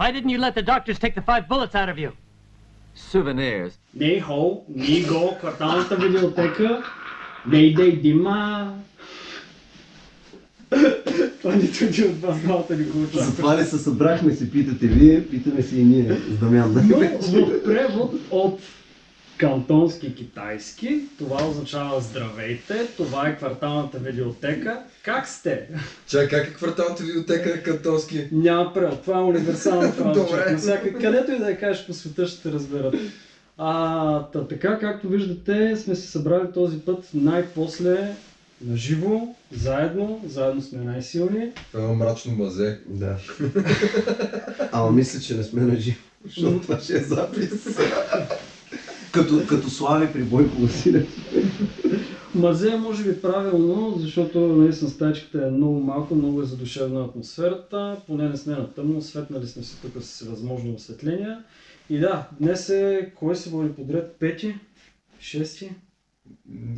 Why didn't you let the doctors take the five bullets out of you? Souvenirs. Ней хол, ни го, кварталната видеотека, ней дей дима. Това нито един от вас двамата не го. Затова ли се събрахме, се питате вие, питаме се и ние с Дамян. Но в превод от кантонски китайски, това означава здравейте, това е кварталната видеотека. Как сте? Чакай, как е кварталната библиотека на кантонски? Няма превод, това е универсална фраза. Добре. където и да я кажеш по света ще те разберат. А, та, така, както виждате, сме се събрали този път най-после на живо, заедно, заедно сме най-силни. Това е мрачно мазе. Да. Ама мисля, че не сме на живо, защото това ще е запис. Като, като слави при Бойко Василев. Мазе е може би правилно, защото наистина стаечката е много малко, много е задушевна атмосферата, поне не сме на тъмно, светнали сме се тук с всевъзможни осветления. И да, днес е, кой се води подред? Пети? Шести?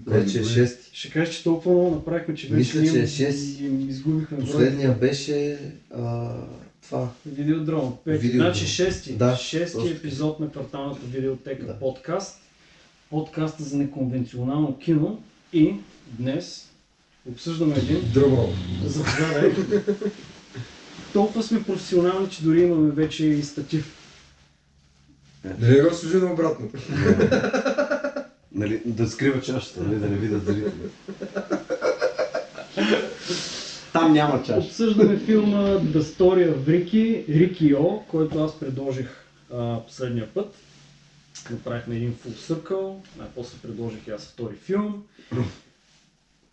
Вече е 6. Ще кажеш, че толкова много направихме, че вече Мисля, че е им- шест. им изгубихме. Последния беше а, това. Видеодром. Пети. Видеодром. Значи шести. Да, шести точно. епизод на кварталната видеотека Да. подкаст. Подкаст за неконвенционално кино. И днес обсъждаме един Дръмрол. Заповядай. Толкова сме професионални, че дори имаме вече и статив. Дали не го служи наобратно? Нали, да скрива чашата, нали, да не видят зрители. Там няма чаша. Обсъждаме филма The Story of Ricky, Ricky О, който аз предложих а, последния път. Направихме един full circle, най-после предложих и аз втори филм.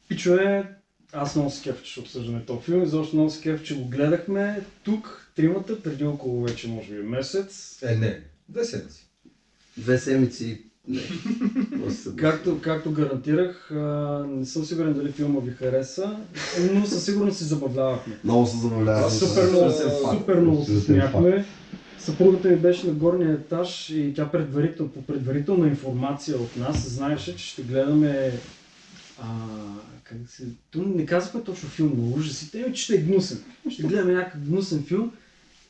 Пичове, аз много се кефа, че ще обсъждаме този филм и защо много се кефа, че го гледахме тук, тримата, преди около вече може би месец. Е, не. Две седмици. Две седмици. Както, както гарантирах, а, не съм сигурен дали филма ви хареса, но със сигурност се забавлявахме. Много се забавлявам. Супер много, супер много се смяхме. Съпругата ми беше на горния етаж и тя предварител, по предварителна информация от нас знаеше, че ще гледаме а, как се... Не казахме точно филм на ужасите, ами че ще е гнусен. Ще гледаме някакъв гнусен филм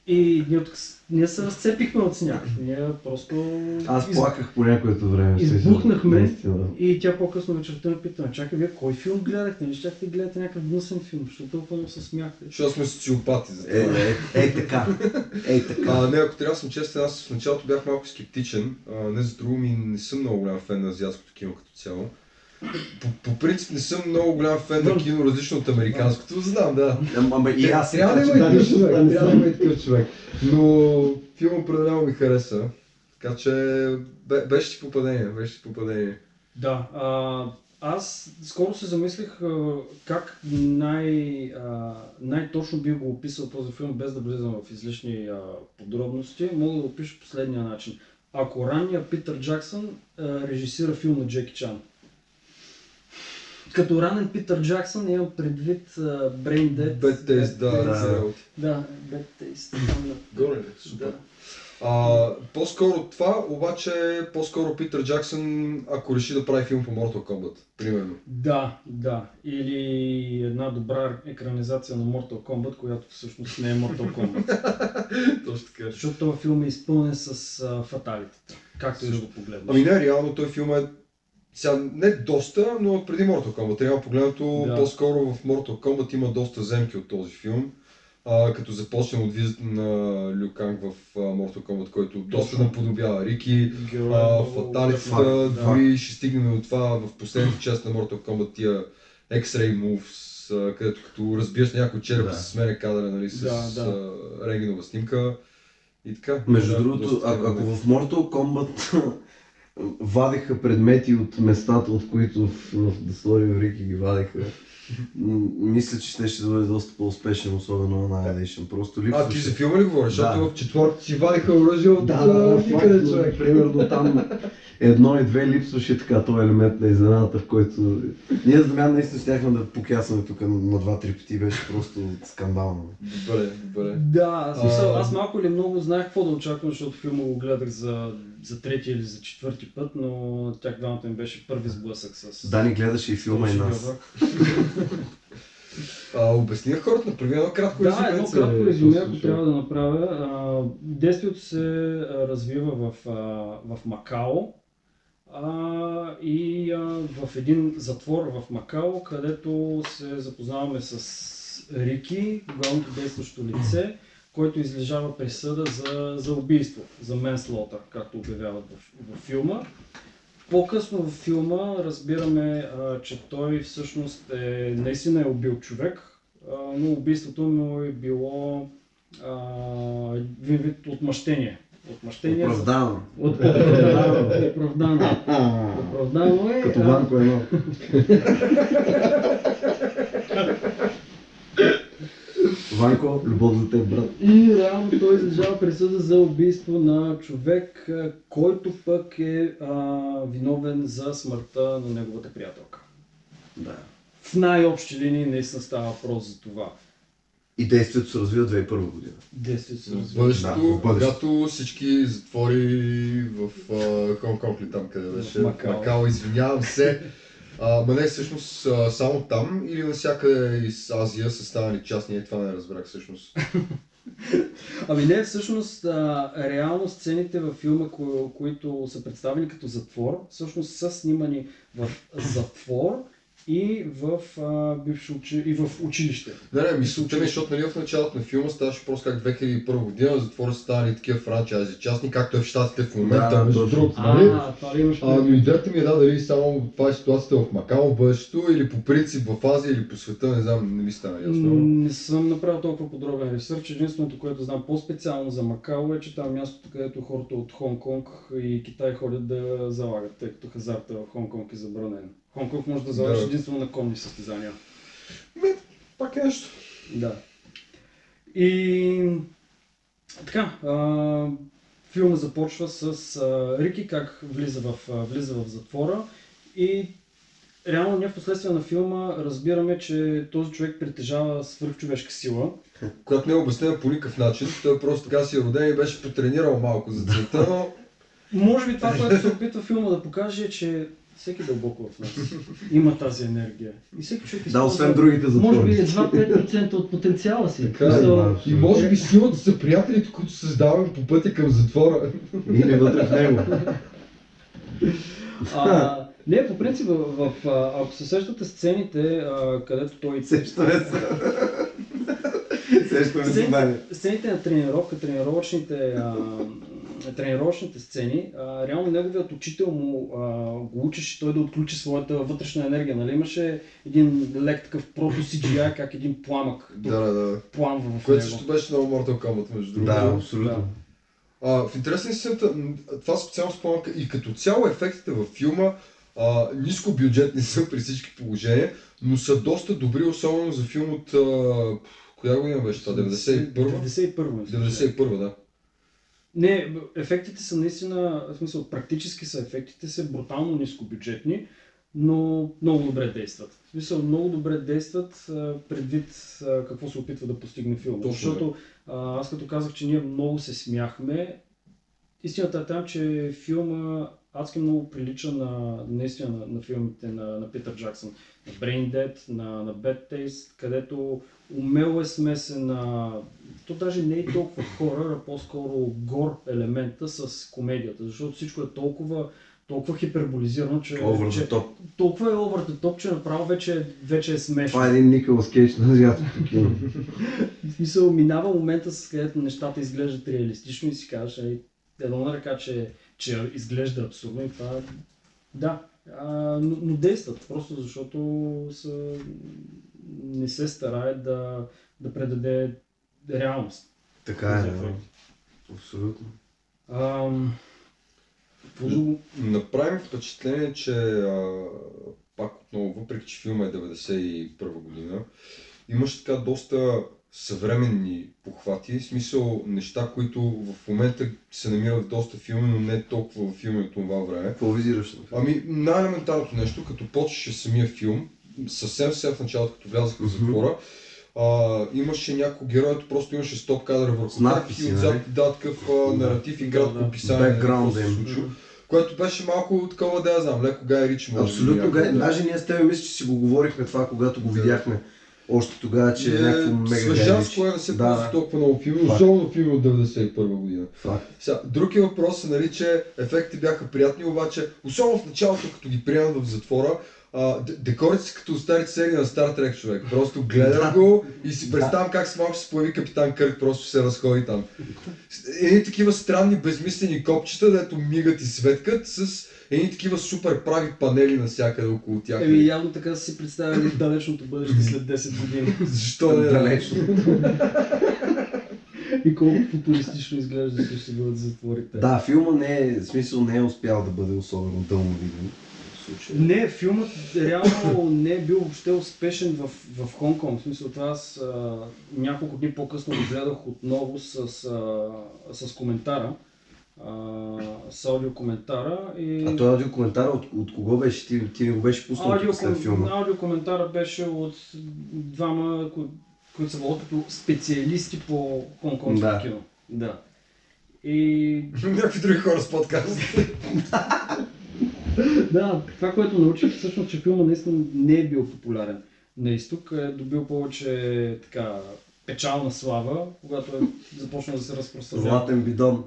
и ние, тук, ние се разцепихме от смях. Ние просто... Аз из- плаках по някоето време. Избухнахме и тя по-късно вечерта ме пита, «Ма чакай, вие кой филм гледахте? Не щяхте да гледате някакъв гнусен филм, защото толкова много се смяхте. Защото сме социопати за Е, това. е, е, така. Е, така. А, не, ако трябва да съм честен, аз в началото бях малко скептичен. А, не за друго ми не съм много голям фен на азиатското кино като цяло. По, по принцип не съм много голям фен на кино, различно от американското. Знам, да. Ама, и аз Трябва да така, има и такъв човек. да Трябва да има и такъв човек. Но филм определено ми хареса. Така че бе- беше си попадение, беше си попадение. Да, а, аз скоро се замислих а, как най, а, най-точно бих го описал този филм, без да влизам в излишни а, подробности. Мога да го опиша последния начин. Ако ранния Питър Джаксън а, режисира филм на Джеки Чан. Като ранен Питър Джаксън имам предвид а, Brain Dead. Bad Taste, да, да. Да, Bad Taste. Горе? Супер. Да. А, по-скоро това, обаче по-скоро Питър Джаксън, ако реши да прави филм по Mortal Kombat, примерно. Да, да. Или една добра екранизация на Mortal Kombat, която всъщност не е Mortal Kombat. Точно така. Защото този филм е изпълнен с а, фаталитета. Както и да го погледнеш. Ами не, реално той филм е сега не доста, но преди Mortal Kombat. Реално погледнато, Да. по-скоро в Mortal Kombat има доста земки от този филм. А, като започнем от визита на Лю Канг в а, Mortal Kombat, който доста Точно. наподобява Рики, Герой, а, много- фаталитата, факт, да. дори ще стигнем до това в последната част на Mortal Kombat, тия X-Ray moves, а, където като разбиеш някой череп Да. се сменя кадъра, нали, с Да, да. рентгенова снимка и така. Между Да, другото, ако моменти. в Mortal Kombat вадиха предмети от местата, от които в, в The Story of Ricky ги вадиха, м- мисля, че ще, ще бъде доста по-успешен, особено на Annihilation. Просто липсваше. А, ти за филма ли говориш? Да. Защото в четвърти си вадиха оръжие от Да, да, никъде човек. Примерно там едно и две липсваше така този елемент на изненадата, в който ние с Дамян наистина щяхме да покясваме тук на два-три пъти, беше просто скандално. Добре, добре. Да, смисъл, А- аз малко или много знаех какво да очаквам, защото филма го гледах за, за трети или за четвърти път, но тях двамата ми беше първи сблъсък с... Дани гледаше и филма и нас. А, обясни на хората, направи едно кратко Да, резюме, едно се- кратко резюме, ако трябва да направя. А, действието се развива в, а, в Макао а, и а, в един затвор в Макао, където се запознаваме с Рики, главното действащо лице, който излежава присъда за, за убийство, за менслотър, както обявяват в, в филма. По-късно в филма разбираме, а, че той всъщност е, наистина е убил човек, а, но убийството му е било а, вид отмъщение. Отмъщение. Оправдано. От, оправдано. Оправдано. Оправдано е. Като а, Ванко едно. Ванко, любов за теб, брат. И реално той излежава присъда за убийство на човек, който пък е а, виновен за смъртта на неговата приятелка. Да. В най-общи линии наистина става въпрос за това. И действието се развива 2001 година. Действието се развива. бъдещето, Да, когато всички затвори в а, Хонг-Конг ли там къде беше? Макао. Макао, извинявам се. А, ма не, всъщност а, само там или навсякъде из Азия са станали частни, е, това не разбрах всъщност. Ами не, всъщност, а, реално сцените във филма, ко- които са представени като затвор, всъщност са снимани в затвор и в, а, бивше учи... и в училище. Не, не, мисълта ми, защото нали, в началото на филма ставаше просто как 2001 година затвора са станали такива франчайзи частни, както е в Штатите в момента, Да, между другото, нали? А, но идеята ми е да, дали само това е ситуацията в Макао в бъдещето или по принцип в Азия или по света, не знам, не ми стана ясно. Не съм направил толкова подробен ресърч. Единственото, което знам по-специално за Макао е, че там е мястото, където хората от Хонг-Конг и Китай ходят да залагат, тъй като хазарта в Хонг-Конг е забранен. Хонг-Конг може да залагаш Да. единствено на конни състезания. Пак е нещо. Да. И така, а, филма започва с а, Рики как влиза в, а, влиза в затвора и реално ние в последствие на филма разбираме, че този човек притежава свръхчовешка сила. Която не е обяснена по никакъв начин, той просто така си е роден и беше потренирал малко за целта, но Може би това, което се опитва филма да покаже е, че всеки дълбоко в нас има тази енергия. И всеки човек Да, използва- освен другите Може би затвори. едва 5% от потенциала си. Така е, да. и може би силата са приятелите, които създаваме по пътя към затвора. Или вътре в него. А, не, по принцип, в, в, ако се сещате сцените, а, където той... Сещаме се. Сещаме се, сцените на тренировка, тренировъчните, а, тренировъчните сцени, а, реално неговият учител му а, го учеше той да отключи своята вътрешна енергия. Нали? Имаше един лек такъв прото CGI, как един пламък Да, да, да. пламва в Което него. също беше много Mortal Kombat, между другото. Да, абсолютно. А, в интересна истината, това специално спомням и като цяло ефектите във филма а, ниско бюджетни са при всички положения, но са доста добри, особено за филм от... А, коя година беше това? 91? 91 мисля, че. 91, да. Не, ефектите са наистина, в смисъл, практически са ефектите са брутално нискобюджетни, но много добре действат. В смисъл, много добре действат предвид какво се опитва да постигне филма. Точно, Защото аз като казах, че ние много се смяхме, истината е там, че филма адски много прилича на, наистина на, на филмите на, на Питър Джаксън. На Brain Dead, на, на Bad Taste, където умело е смесен на... То даже не е толкова хорър, а по-скоро гор елемента с комедията, защото всичко е толкова, толкова хиперболизирано, че, Over че the top. толкова е over the top, че направо вече, вече е смешно. Това е един Николас Кейдж на азиатското кино. В смисъл, минава момента, с където нещата изглеждат реалистично и си казваш, едно на ръка, че, че изглежда абсурдно и това да, а, но, но действат, просто защото са, не се старае да, да предаде реалност. Така е, да. Абсолютно. Ам, какво друго? Направи ми впечатление, че а, пак отново, въпреки че филма е 91 година, имаше така доста съвременни похвати, в смисъл неща, които в момента се намират в доста филми, но не толкова в филми от това време. Какво визираш? Ами, най-елементарното нещо, като почваше самия филм, съвсем сега в началото, като влязах в затвора, а, имаше някой герой, който просто имаше стоп кадър върху тях и отзад нали? да, такъв а, наратив и кратко да. описание на какво се случва. Което беше малко такова, да я знам, леко Гай може би Абсолютно, гай. да. Даже ние с теб мисля, че си го говорихме това, когато го Да. видяхме. Още тогава, че е някакво мега гадич. с кое не се Да, да. толкова много филми, особено филми от 91 година. Факт. Сега, въпрос е, нали, че ефектите бяха приятни, обаче, особено в началото, като ги приемат в затвора, а, декорите са като старите серии на Star Trek човек. Просто гледам го и си представям как с малко ще се появи капитан Кърк, просто се разходи там. Едни такива странни, безмислени копчета, дето мигат и светкат с едни такива супер прави панели навсякъде около тях. Еми, явно така са си представили далечното бъдеще след 10 години. Защо не? Далечно. И колко футуристично изглежда, че ще бъдат затворите. Да, филма не е, в смисъл не е успял да бъде особено дълновиден. В случая. Не, филмът реално не е бил въобще успешен в, в Хонг-Конг. В смисъл това аз а, няколко дни по-късно го гледах отново с, а, с коментара. А, с аудиокоментара и... А този аудиокоментар от, от кого беше? Ти, ти не го беше пуснал Аудио, тук след филма. аудиокоментара беше от двама, кои, които са водят като специалисти по хонконгско Да. кино. Да. И Някакви други хора с подкаст. да, това, което научих всъщност, че филма наистина не е бил популярен на изток, е добил повече така печална слава, когато е започнал да се разпространява. Златен бидон.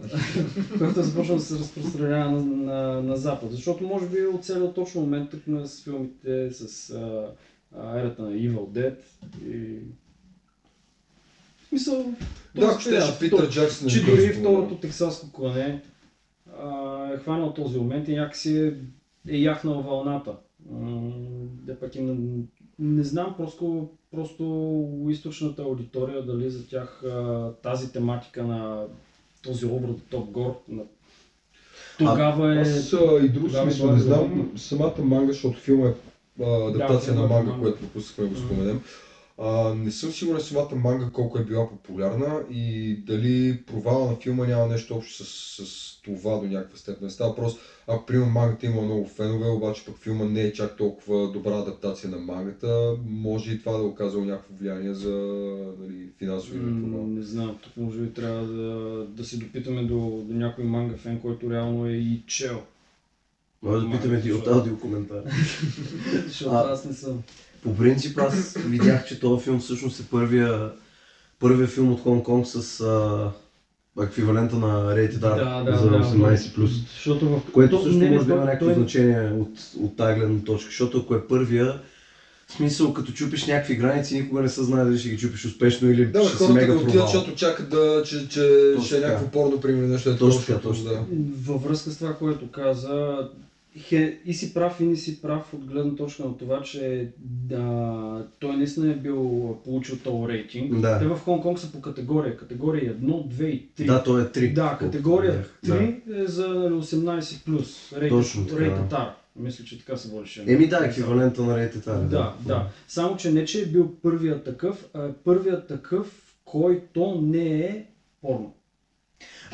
Когато е започнал да се разпространява на, на, на запад. Защото може би е оцелил точно момента на с филмите с а, а, ерата на Evil Dead и... В смисъл... Да, щеше период, Питър то- Джаксън. че е дори второто тексаско клане а, е хванал този момент и някакси е, е яхнал вълната. Да пък и не, знам просто, просто източната аудитория дали за тях тази тематика на този образ Топ Гор на... тогава е... Аз а, и друго смисъл това не е знам самата манга, защото филма е адаптация Да, на е манга, манга. което пропускахме да го споменем. А, не съм сигурен самата манга колко е била популярна и дали провала на филма няма нещо общо с, с това до някаква степен. Става въпрос, ако примерно мангата има много фенове, обаче пък филма не е чак толкова добра адаптация на мангата, може и това да е оказало някакво влияние за нали, финансовия М, провал. Не знам, тук може би трябва да, да се допитаме до, до някой манга фен, който реално е и чел. Може да питаме ти от аудиокоментар. Защото аз не съм. По принцип аз видях, че този филм всъщност е първия, първия филм от Хонг Конг с а, еквивалента на Rated R Да, да, за да. 18+. Защото в... Което то- също не, може да има някакво той- значение от, от тази гледна точка, защото ако е първия, в смисъл като чупиш някакви граници, никога не се знае дали ще ги чупиш успешно или Да, ще си мега отиват, защото чакат да, че, че Точно ще е някакво порно, примерно, нещо е Точно защото, точно да. Във връзка с това, което каза, и си прав, и не си прав от гледна точка на това, че да, той наистина е бил получил този рейтинг. Да. Те в Хонг Конг са по категория. Категория 1, 2 и 3. Да, той е 3. Да, категория Да. 3 е за нали, 18 плюс. Точно така. Rated R. Мисля, че така се водеше. Еми да, еквивалента на Rated R. Да, да. Само, че не, че е бил първият такъв, а е първият такъв, който не е порно.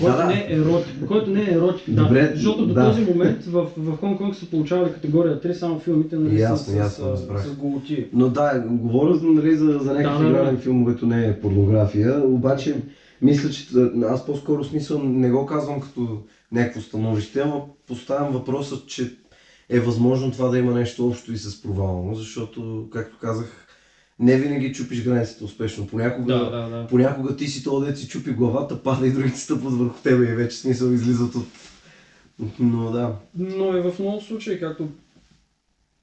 Който да. не е еротик. Който не е еротик, да. Добре, Защото до да. този момент в, в Хонг Конг са получавали категория 3 само филмите нали, Ясно, с, ясно, с, с, с голоти. Но да, говоря нали, за, за някакви Да, да, да. игрален филм, който не е порнография, обаче мисля, че аз по-скоро смисъл не го казвам като някакво становище, ама поставям въпроса, че е възможно това да има нещо общо и с провала му, защото, както казах, не винаги чупиш границите успешно. Понякога, Да, да, да. понякога ти си този дет си чупи главата, пада и другите стъпват върху тебе и вече смисъл излизат от... Но да. Но е в много случаи, както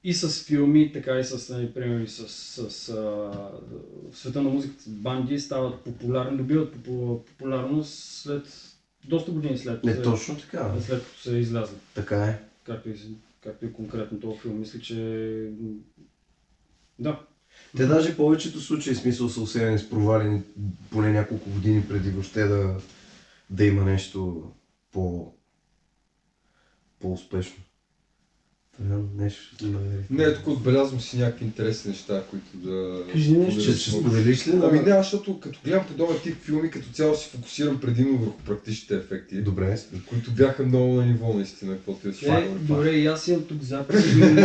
и с филми, така и с, нали, примерно, и с, с а, в света на музиката банди стават популярни, добиват попу- популярност след доста години след, Не точно така. след като са излязли. Така е. Както и, както и конкретно този филм. Мисля, че да. Те даже повечето случаи смисъл са усилени с провалени поне няколко години преди въобще да, да има нещо по, по-успешно. Нещо. Не, тук отбелязвам си някакви интересни неща, които да... Кажи нещо. Ще споделиш ли? Ами не, аз защото като гледам подобен тип филми, като цяло се фокусирам предимно върху практичните ефекти, Добре. които бяха много на ниво наистина, каквото е си Е, добре, и аз имам тук записи. Да не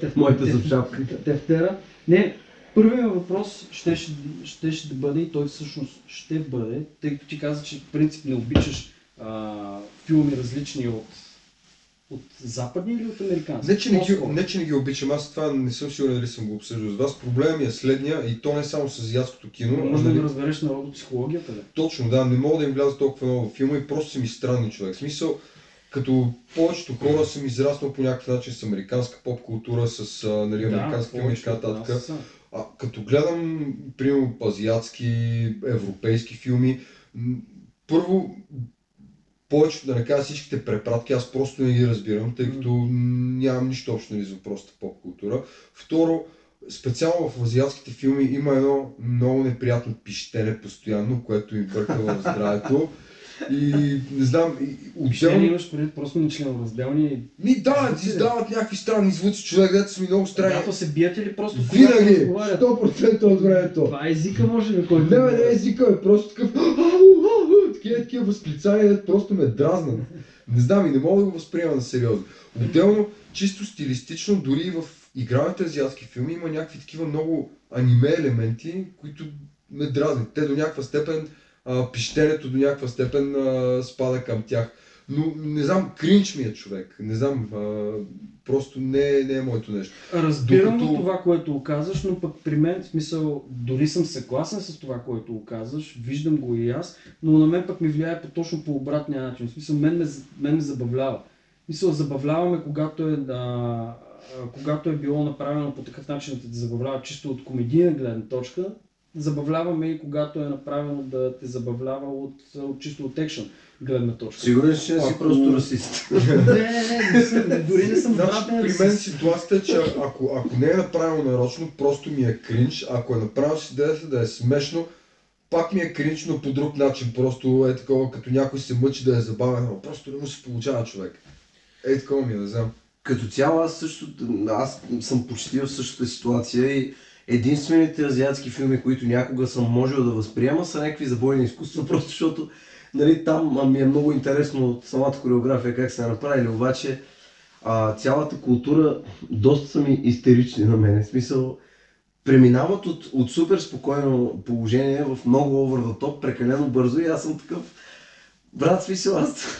теф- Моите теф- са в шапката. Тефтера. Не, първият въпрос ще, ще, ще, ще да бъде и той всъщност ще бъде, тъй като ти каза, че в принцип не обичаш а, филми различни от От западни или от американски? Не че, не ги, не, че не ги обичам, аз това не съм сигурен дали съм го обсъждал с вас. Проблемът ми е следния, и то не само с азиатското кино. Може да нали, не разбереш народопсихологията, ли? Точно, да, не мога да им вляза толкова много в филма и просто са ми странни човек. В смисъл, като повечето хора съм израснал по някакъв начин с американска поп култура, с нали, американски филми и така нататък. А, като гледам, примерно, азиатски, европейски филми, първо, повечето, да не кажа всичките препратки, аз просто не ги разбирам, тъй като нямам нищо общо нали, за простата поп култура. Второ, специално в азиатските филми има едно много неприятно пищене постоянно, което ми бърка в здравето. И не знам, отделно... имаш предвид просто ни членоразделни. Ми да, ти издават някакви странни звуци, човек, дето са ми много странни. Когато се бият или просто Винаги! разговарят? 100% от времето. Това е езика, може би, който... Не, не е езика, е просто такъв такива, такива възклицания, просто ме дразнат. Не знам и не мога да го възприема на сериозно. Отделно, чисто стилистично, дори в игралните азиатски филми има някакви такива много аниме елементи, които ме дразнят. Те до някаква степен, а, пищенето до някаква степен а, спада към тях. Но не знам, кринч ми е човек. Не знам, а, просто не, не е моето нещо. Разбирам Докато- това, което казваш, но пък при мен, в смисъл, дори съм съгласен с това, което казваш, виждам го и аз, но на мен пък ми влияе по, точно по обратния начин. В смисъл, мен ме, мен ме забавлява. В смисъл, забавляваме, когато е, а, когато е било направено по такъв начин да те забавлява чисто от комедийна гледна точка, забавляваме и когато е направено да те забавлява от, от чисто от екшен гледна точка. Сигурен, че не си Ако- просто расист. Не, не, не, не съм, дори не съм Значи, при мен ситуацията е, че ако, ако не е направено нарочно, просто ми е кринч. Ако е направено с идеята да е смешно, пак ми е кринч, но по друг начин. Просто е такова, като някой се мъчи да е забавен, но просто не му се получава човек. Е такова ми е, не знам. Като цяло аз също, аз съм почти в същата ситуация и единствените азиатски филми, които някога съм можел да възприема са някакви забойни изкуства, просто защото нали, там ми е много интересно от самата хореография как се е направили, обаче а, цялата култура доста са ми истерични на мен. В смисъл, преминават от, от супер спокойно положение в много over the top, прекалено бързо и аз съм такъв брат, смисъл аз.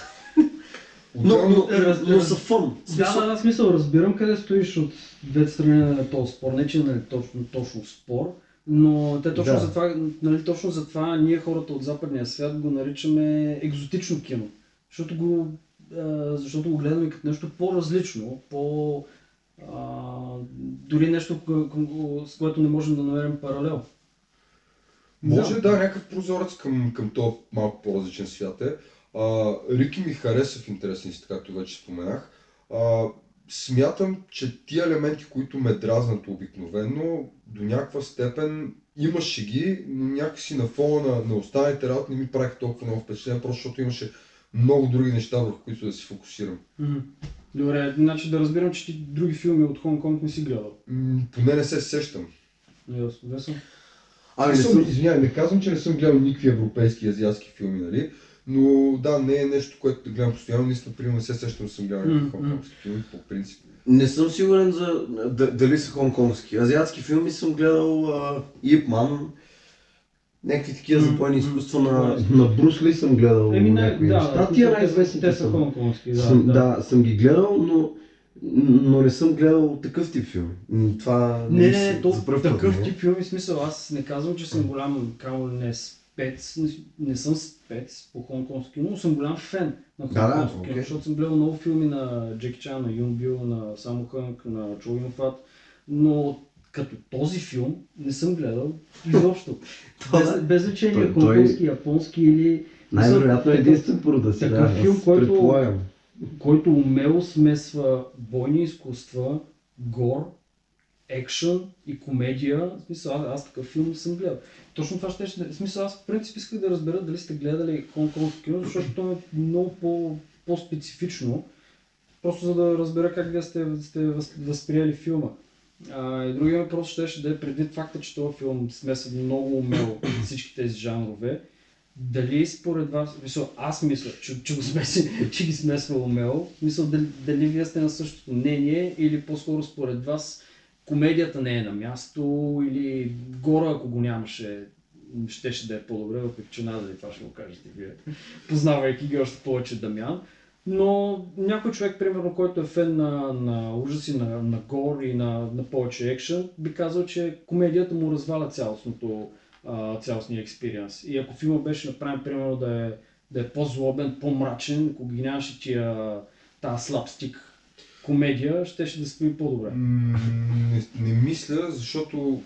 Но, но, Раз- но са фон. Да, смисъл, да, да, смисъл, разбирам къде стоиш от двете страни на този спор. Не, че не е точно, точно спор, но те точно, Да. за това, нали, точно за това ние хората от западния свят го наричаме екзотично кино. Защото го, а, защото го гледаме като нещо по-различно, по... А, дори нещо, с което не можем да намерим паралел. Може Да. да, някакъв прозорец към, към този малко по-различен свят е. А, Рики ми хареса в интересни си, както вече споменах. А, смятам, че тия елементи, които ме дразнат обикновено, до някаква степен имаше ги, но някакси на фона на, на останалите работи не ми правиха толкова много впечатление, просто защото имаше много други неща, върху които да се фокусирам. Добре, значи да разбирам, че ти други филми от Хонг-Конг не си гледал. М, поне не се сещам. Ясно, да съм. Ами не съм, извинявай, не казвам, че не съм гледал никакви европейски и азиатски филми, нали? Но да, не е нещо, което да гледам постоянно. Наистина, примерно, не се сещам, съм гледал М, хонконгски филми, по принцип. не съм сигурен за да, дали са хонконгски. Азиатски филми съм гледал Ип Ман, някакви такива м, изкуства на, на Брус Ли съм гледал Еми, не, някои да, неща. да, Тия те- най-известните Те са хонконгски, да. съм, да. да, съм ги гледал, но, но не съм гледал такъв тип филми. Това Не, не, се- не, то, такъв е. тип филми, смисъл, аз не казвам, че съм голям, не спец, не, съм спец по хонконгски кино, но съм голям фен на Да, да, кино, окей. защото съм гледал много филми на Джеки Чан, на Юн Бил, на Само Хънг, на Чо Юн Фат, но като този филм не съм гледал изобщо. Без, да. без значение Той- хонконгски, японски или... Най-вероятно е единствен по рода си, такъв да, филм, който- предполагам. който умело смесва бойни изкуства, гор, екшън и комедия. В смисъл, аз, аз такъв филм не съм гледал. Точно това ще, ще в смисъл, аз в принцип исках да разбера дали сте гледали хонконгско кино, защото то е много по, по-специфично. Просто за да разбера как вие сте, сте въз, възприели филма. А, и другия въпрос ще, ще да е предвид факта, че този филм смесва много умело всички тези жанрове. Дали според вас, мисъл, аз мисля, че, че, го смеси, че ги смесва умело, мисля, дали, дали вие сте на същото мнение или по-скоро според вас комедията не е на място или гора, ако го нямаше, щеше да е по-добре, въпреки че надали това ще го кажете вие, познавайки ги още повече Дамян. Но някой човек, примерно, който е фен на, на ужаси, на, на гор и на, на повече екшен, би казал, че комедията му разваля цялостното, цялостния експириенс. И ако филма беше направен, примерно, да е, да е по-злобен, по-мрачен, ако ги нямаше тия, тази слабстик комедия, щеше да стои по-добре. Не, не мисля, защото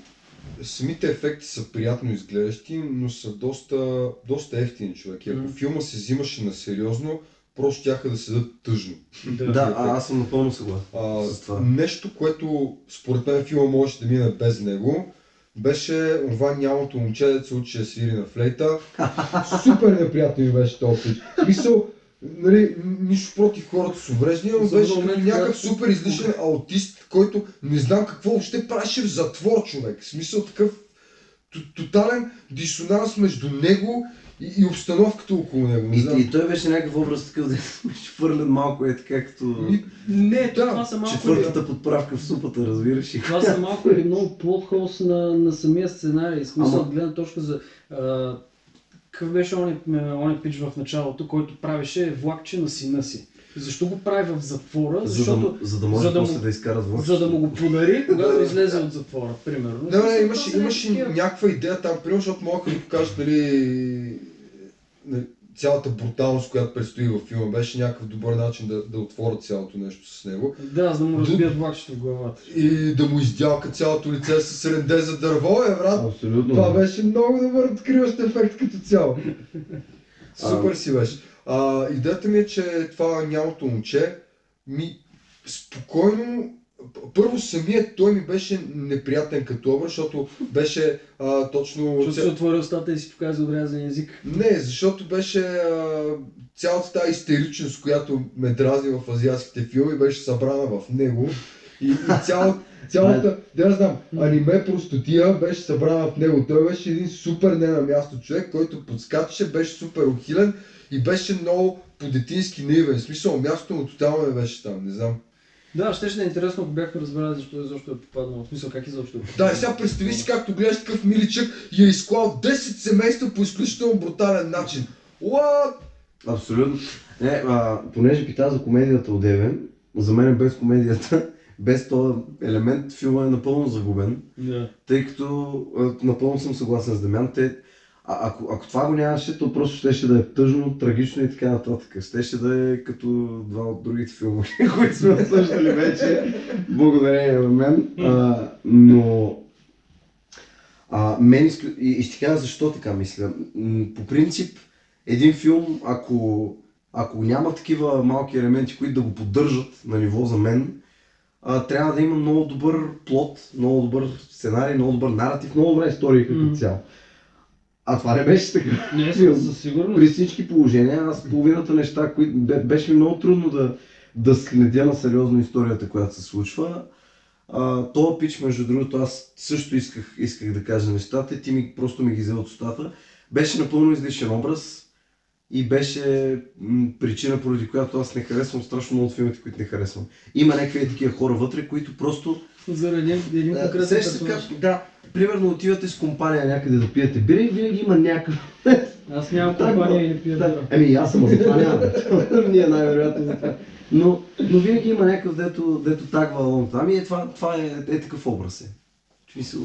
самите ефекти са приятно изглеждащи, но са доста, доста ефтини човек. И ако М. филма се взимаше на сериозно, просто тяха да седат тъжно. Да, а, аз съм напълно съгласен А, с това. нещо, което според мен филма можеше да мине без него, беше това нямото момче, се учи да свири на флейта. Супер неприятно ми беше този пич. Мисъл, нали, нищо против хората с увреждания, но беше момент, някакъв супер излишен аутист, който не знам какво въобще правеше в затвор човек. В смисъл такъв тотален дисонанс между него и, и обстановката около него. Не И, знам. и той беше някакъв образ такъв, да хвърлен малко е така като Ми, Не, Да, това са малко... четвъртата подправка в супата, разбираш ли? Това са малко или много плод холс на, на самия сценарий. Смисъл, Ама- гледна точка за... А, какъв беше он, он пич в началото, който правеше влакче на сина си. Защо го прави в затвора? За Защото да, за да може за да после му- да изкарат влак. за да му го подари, когато излезе от затвора, примерно. Не, не, Смисъл, имаше, имаше някаква идея там, примерно, защото могат да покажат, нали, нали, цялата бруталност, която предстои във филма, беше някакъв добър начин да, да отворят цялото нещо с него. Да, за да му разбият влакчето в главата. И да му издялка цялото лице с ренде за дърво, е, брат. Абсолютно. Това беше много добър откриващ ефект като цяло. Супер си беше. А, идеята ми е, че това нямото момче ми спокойно първо самият той ми беше неприятен като образ, защото беше а, точно... Защото си отвори устата и си показва отрязан език. Не, защото беше а, цялата тази истеричност, която ме дразни в азиатските филми, беше събрана в него. И, и цял, цялата, да не знам, аниме простотия беше събрана в него. Той беше един супер не на място човек, който подскачаше, беше супер ухилен и беше много по-детински наивен. В смисъл, мястото му тотално не беше там, не знам. Да, ще ще е интересно, ако бяхме разбрали защо изобщо е попаднал. В смисъл, как изобщо е попаднал. Да, сега представи си както гледаш такъв миличък и е изклал 10 семейства по изключително брутален начин. What? Абсолютно. Не, а, понеже пита за комедията от Девен, за мен без комедията, без този елемент, филма е напълно загубен, Да. тъй като а, напълно съм съгласен с Демян. Те, а, ако, ако това го нямаше, то просто щеше да е тъжно, трагично и така нататък. Щеше да е като два от другите филми, които сме обсъждали вече, благодарение на мен. А, но а, мен изклю... и, и ще кажа защо така мисля. По принцип, един филм, ако, ако няма такива малки елементи, които да го поддържат на ниво за мен, а, трябва да има много добър плот, много добър сценарий, много добър наратив, много добра история като Мгм. цяло. А това не беше така. Не, със сигурност. При всички положения, аз половината неща, които бе- беше ми много трудно да, да следя на сериозно историята, която се случва. А, то пич, между другото, аз също исках, исках да кажа нещата и ти ми, просто ми ги взе от устата. Беше напълно излишен образ и беше м, причина, поради която аз не харесвам страшно много от филмите, които не харесвам. Има някакви такива хора вътре, които просто Заради един, да, конкретен персонаж. как, да, примерно отивате с компания някъде да пиете бира и винаги има някакъв Аз нямам компания и не пия Да, бира. Еми аз съм, за това няма. Ние най-вероятно за това. Но, но винаги има някакъв, дето, дето тагва лон там и е, това, това е, е такъв образ. Е. В смисъл,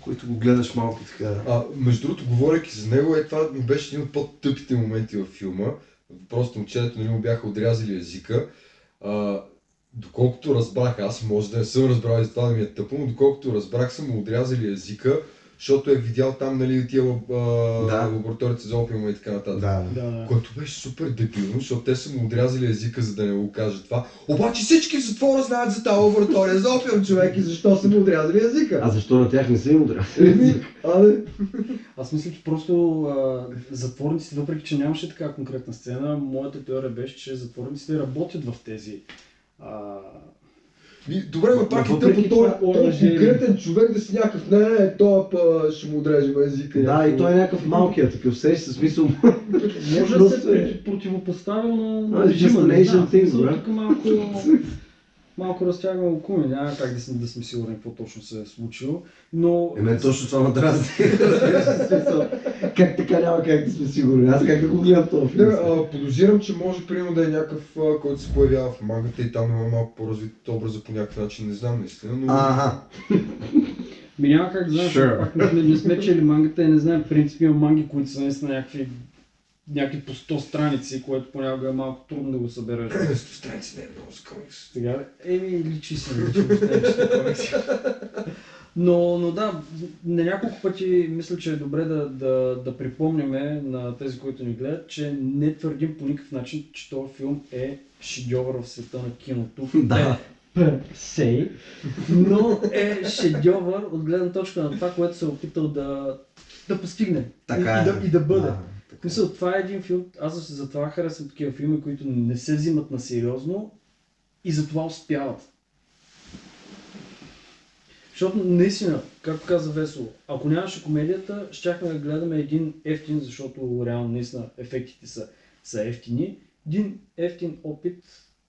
който го гледаш малко така. А, между другото, говорейки за него, е това ми беше един от по-тъпите моменти във филма. Просто момчето нали, му бяха отрязали езика. А, доколкото разбрах, аз може да не съм разбрал и за това да ми е тъпо, но доколкото разбрах, са му отрязали езика, защото е видял там нали, тия лаб- а, Да. лабораторията за опиума и така нататък. Да. Да, да. Което беше супер дебилно, защото те са му отрязали езика, за да не го кажат това. Обаче всички в затвора знаят за тази лаборатория за опиум, човек, и защо са му отрязали езика. А защо на тях не са им отрязали? Еми, абе, Аз мисля, че просто а, затворниците, въпреки че нямаше така конкретна сцена, моята теория беше, че затворниците работят в тези. А, добре, но пак е Въпреки тъпо, той, той конкретен човек да си някакъв, не, не, той па, ще му отрежем езика. Да, и той е някакъв малкият такъв, сеш със смисъл. може да се противопоставил на, режима, just an не Asian thing, малко... малко разтягаме окуми, няма как да сме, да сме сигурни какво точно се е случило, но... Е, мен точно това ме дразни. Смисъл, как така няма как да сме сигурни? Аз как да го гледам този Не, филм? подозирам, че може примерно да е някакъв, който се появява в мангата и там има малко по-развит образа по някакъв начин, не знам наистина, но... Ага. Ми няма как да знаеш, Sure. пак не, сме- не сме чели мангата и не знаем, в принцип има манги, които са наистина някакви някакви по 100 страници, което понякога е малко трудно да го събереш. Сто страници не е много за комикс. Сега, еми, личи си, личи комикси. Но, но да, на няколко пъти мисля, че е добре да, да, да припомняме на тези, които ни гледат, че не твърдим по никакъв начин, че този филм е шедьовър в света на киното. Да. Per se, но е шедьовър от гледна точка на това, което се е опитал да, да постигне Така и, е. и, да, и да бъде. Да, така е. Мисля, това е един филм, аз затова харесвам такива филми, които не се взимат на сериозно и затова успяват. Защото наистина, както каза Весело, ако нямаше комедията, щяхме да гледаме един ефтин, защото реално наистина ефектите са, са ефтини, един ефтин опит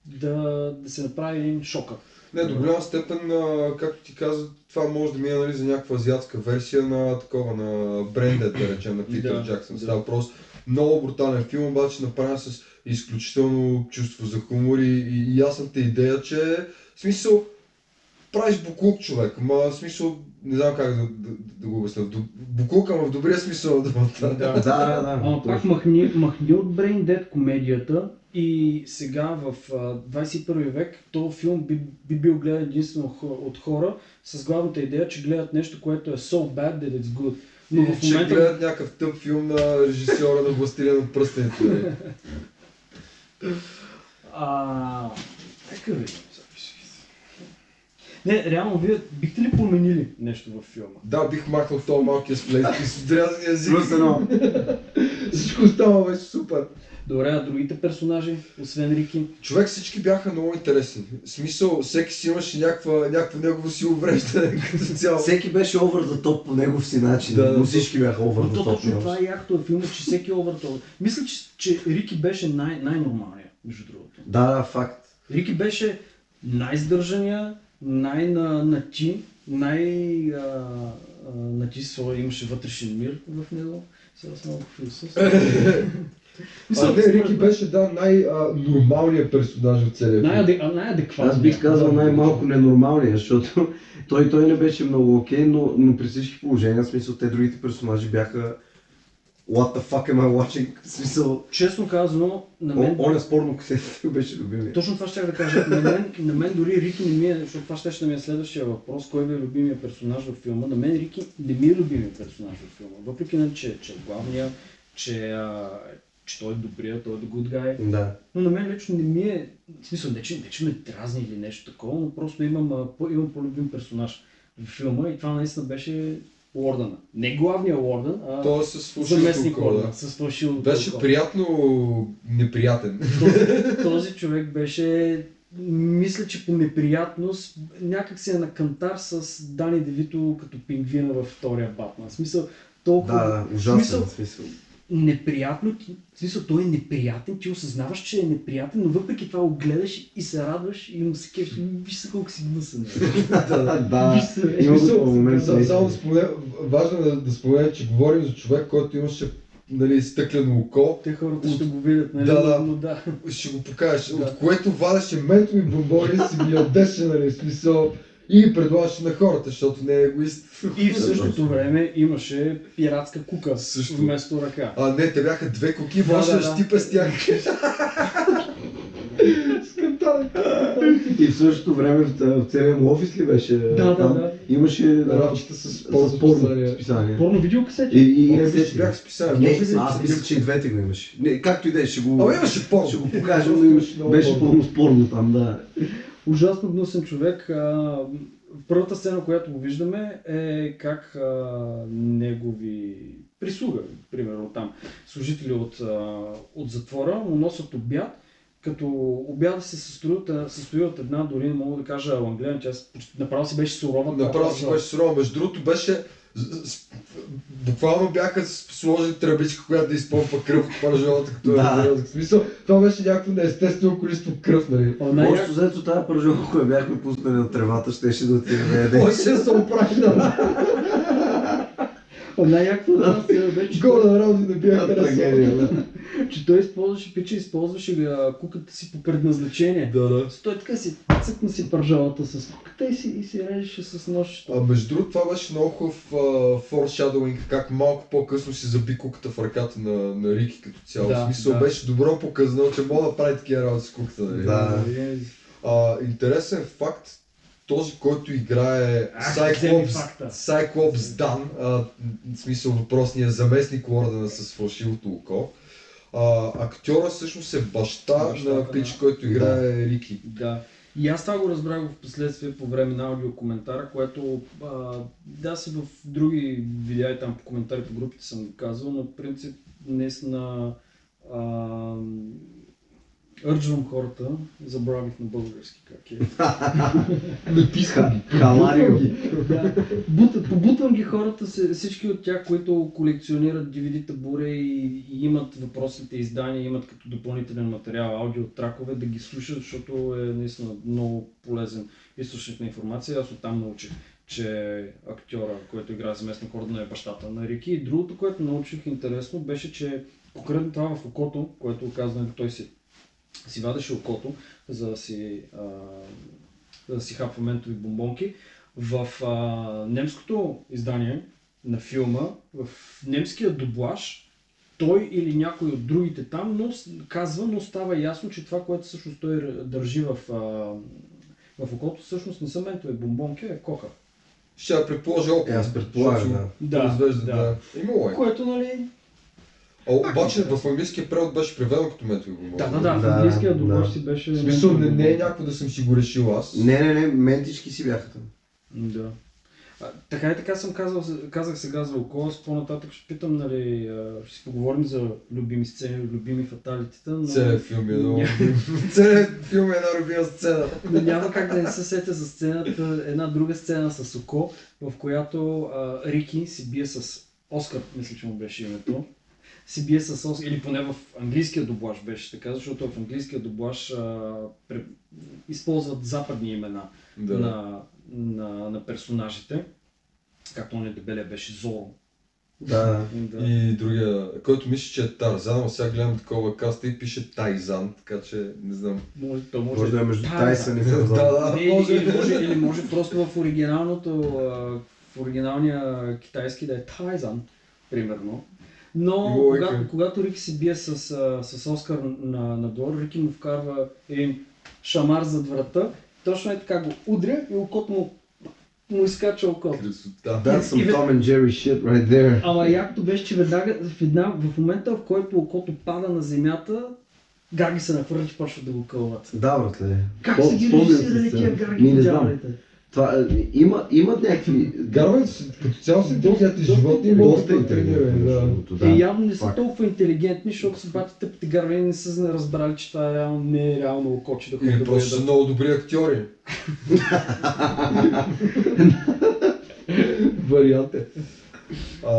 да, да се направи един шокър. Не, до голяма степен, както ти каза, това може да мине нали, за някаква азиатска версия на такова, на бренда, да речем, на Питър Да, Джаксън. да. Става въпрос много брутален филм, обаче направен с изключително чувство за хумор и, и ясната идея, че в смисъл правиш буклук човек, ама в смисъл, не знам как да, да, да го обясня, буклук, ама в добрия смисъл на думата. Да. Да, да, да. Ама пак махни, махни от Brain Dead комедията и сега в а, 21 век този филм би, би бил гледан единствено от хора с главната идея, че гледат нещо, което е so bad that it's good. Но И в че момента... гледат някакъв тъп филм на режисьора на Властелина на пръстените. А... Нека видим. Не, реално, вие бихте ли променили нещо във филма? Да, бих махнал този малкия сплейт и с отрязания език. Плюс едно. Всичко става беше супер. Добре, а другите персонажи, освен Рики? Човек всички бяха много интересни. В смисъл, всеки си имаше някаква, някакво негово си увреждане като цяло. Всеки беше over the top по негов си начин, Да, но всички бяха over Но the top. точно това е якото в филма, че всеки овъртол. Мисля, че, че Рики беше най- най-нормалният, между другото. Да, да, факт. Рики беше най-здържания, най-нати, най- а, а, нати своя, имаше вътрешен мир в него. Сега съм малко философски. А, не, Рики беше, да, най-нормалният персонаж от целия филм. Най-адекватният. Аз бих казал най-малко ненормалния, защото той, той не беше много окей, но, но при всички положения, в смисъл, те другите персонажи бяха What the fuck am I watching? В смисъл, Честно казано, на мен... он е спорно касета беше любимия. Точно това ще да кажа. На мен, на мен дори Рики не ми е, защото това ще, ще ми е следващия въпрос, кой е любимия персонаж във филма. На мен Рики не ми е любимия персонаж във филма. Въпреки, нали, че, че е главния, че, а, че той е добрия, той е the good guy. Да. Но на мен лично не ми е, в смисъл, не че, не, че ме дразни или нещо такова, но просто имам, а, по, имам по-любим персонаж в филма и това наистина беше Уордъна. Не главния Уордън, а Той е с фалшивото заместник Уордън, да. с фалшивото Беше око. приятно неприятен. този, този човек беше, мисля, че по неприятност, някак си е на кантар с Дани Девито като пингвина във втория Батман. В смисъл, толкова Да, да, ужасен смисъл, смисъл. Неприятно, ти- в смисъл, той е неприятен, ти осъзнаваш, че е неприятен, но въпреки това го гледаш и се радваш и му се кефиш. Виж се колко си гнусен. да, Само спомена, важно е да, споменем, че говорим за човек, който имаше нали, стъклено око. Те хората ще го видят, нали? Да, да. Но да. Ще го покажеш, Да. от което вадеше ментови бомбони и си ги ядеше, нали, смисъл. И ги предлагаше на хората, защото не е егоист. И в същото време имаше пиратска кука Също. вместо ръка. А не, те бяха две коки, Да, може да, да да. щипа с тях. И в същото време в, целия му офис ли беше? да, там, да. Имаше Рамчета с с порно списания. Порно видеокасети? И, и, и не ще бях списание. Не, аз мисля, че и двете го имаше. Не, както и да е, ще го, Ама имаше порно. ще го покажем, но имаше, Много беше порно. пълно спорно там, да. Ужасно гнусен човек. А, първата сцена, която го виждаме е как а, негови прислуга, примерно там, служители от, а, от затвора му носят обяд, като обяда се състои от, състои от една, дори не мога да кажа аванглен, тя с- направо си беше сурова. Направо си беше сурова. Между другото беше Буквално бяха сложили тръбичка, която да изпомпа кръв от пържолата, като Да. е. В смисъл, това беше някакво неестествено количество кръв, нали? О, най- Общо взето тази пържолка, която бяхме пуснали на тревата, щеше да отиде да яде. Той ще се оправи на О, най-якото от нас е вече, года Роди не бяха Трагедия, да. че той използваше, пича, използваше а, куката си по предназначение. Да, да. Той така си цъкна си пържалата с куката и си, и си режеше с нощчето. А между другото, това беше много хубав foreshadowing, как малко по-късно си заби куката в ръката на, на Рики като цяло. Да, в смисъл да. беше добро показано, че мога да прави такива работи с куката. Нали? Да. А, интересен факт, този, който играе факта. Сайклопс Дан, а, в смисъл въпросния заместник Ордена с фалшивото око, а, актьора всъщност е баща, Бащата на пич, който играе Рики. Да. И аз това го разбрах в последствие по време на аудиокоментара, което а, да се в други видеа и там по коментари по групите съм казвал, но принцип днес на а, Урджвам хората, забравих на български как е. Халарио. ги. Да. Бутат, побутвам ги хората, се- всички от тях, които колекционират DVD табуре и, и имат въпросните издания, имат като допълнителен материал аудиотракове, да ги слушат, защото е наистина много полезен източник на информация. Аз оттам научих, че актьора, който играе заместник Ордена е бащата на Рики. И другото, което научих интересно, беше, че конкретно това в окото, което казва, той си, си вадеше окото, за да си а, да си хапва ментови бомбонки. В а, немското издание на филма, в немския дублаж, той или някой от другите там но, казва, но става ясно, че това, което всъщност той държи в, а, в окото, всъщност не са ментови бомбонки, а е кока. Ще я предположа около. Е, аз предполагам, да. Да, да. да. Имало е. Което, нали... А, обаче в английския превод беше преведено като бомбони. Да, да, да, в Да, английския дублаж да. си беше... В смисъл не, не е някакво да съм си го решил аз. Не, не, не, ментички си бяха там. Да. А, така и така съм казал, казах сега за око, с по-нататък ще питам, нали, а, ще си поговорим за любими сцени, любими фаталитета, но, Целият филм е много... Целият филм е една любима сцена. но няма как да не се сетя за сцената, една друга сцена с око, в която а, Рики си бие с Оскар, мисля, че му беше името, си бие с Оскар, или поне в английския дублаж беше така, защото в английския дублаж а, пре, използват западни имена Да. на, на, на персонажите, както он дебелия беше Зоро. Да. Да. И другия, който мисля, че е Тарзан, но сега гледам такова каста и пише Тайзан, така че не знам. Може, то може, Може да е между Тарзан. Тайсън и Да, Тарзан. да, Не, може. или, може, или може просто в оригиналното, в оригиналния китайски да е Тайзан, примерно. Но Лойка. когато, когато Рики се бие с, с Оскар на, надолу, Рики му вкарва един шамар зад врата, точно е така го удря и окото му, му изкача окото. Красота. That's some Tom and Jerry shit right there. Ама якото беше, че веднага, в, една, в момента в който окото пада на земята, Гаги се нахвърлят и почват да го кълват. Да, братле. Как Пом- са ги режисирали тия Гарги Ми, по не знам. дяволите? Това, е, има, имат някакви... Гарвайте се, като цяло са интелигентни доста- животни, могат Доста да интелигентни, да. Е, да. явно не са факт. толкова интелигентни, защото си бати тъпите гарвани не са разбрали, че това е реално, не е реално око, че да ходят Или да просто са много добри актьори. Вариант е. А,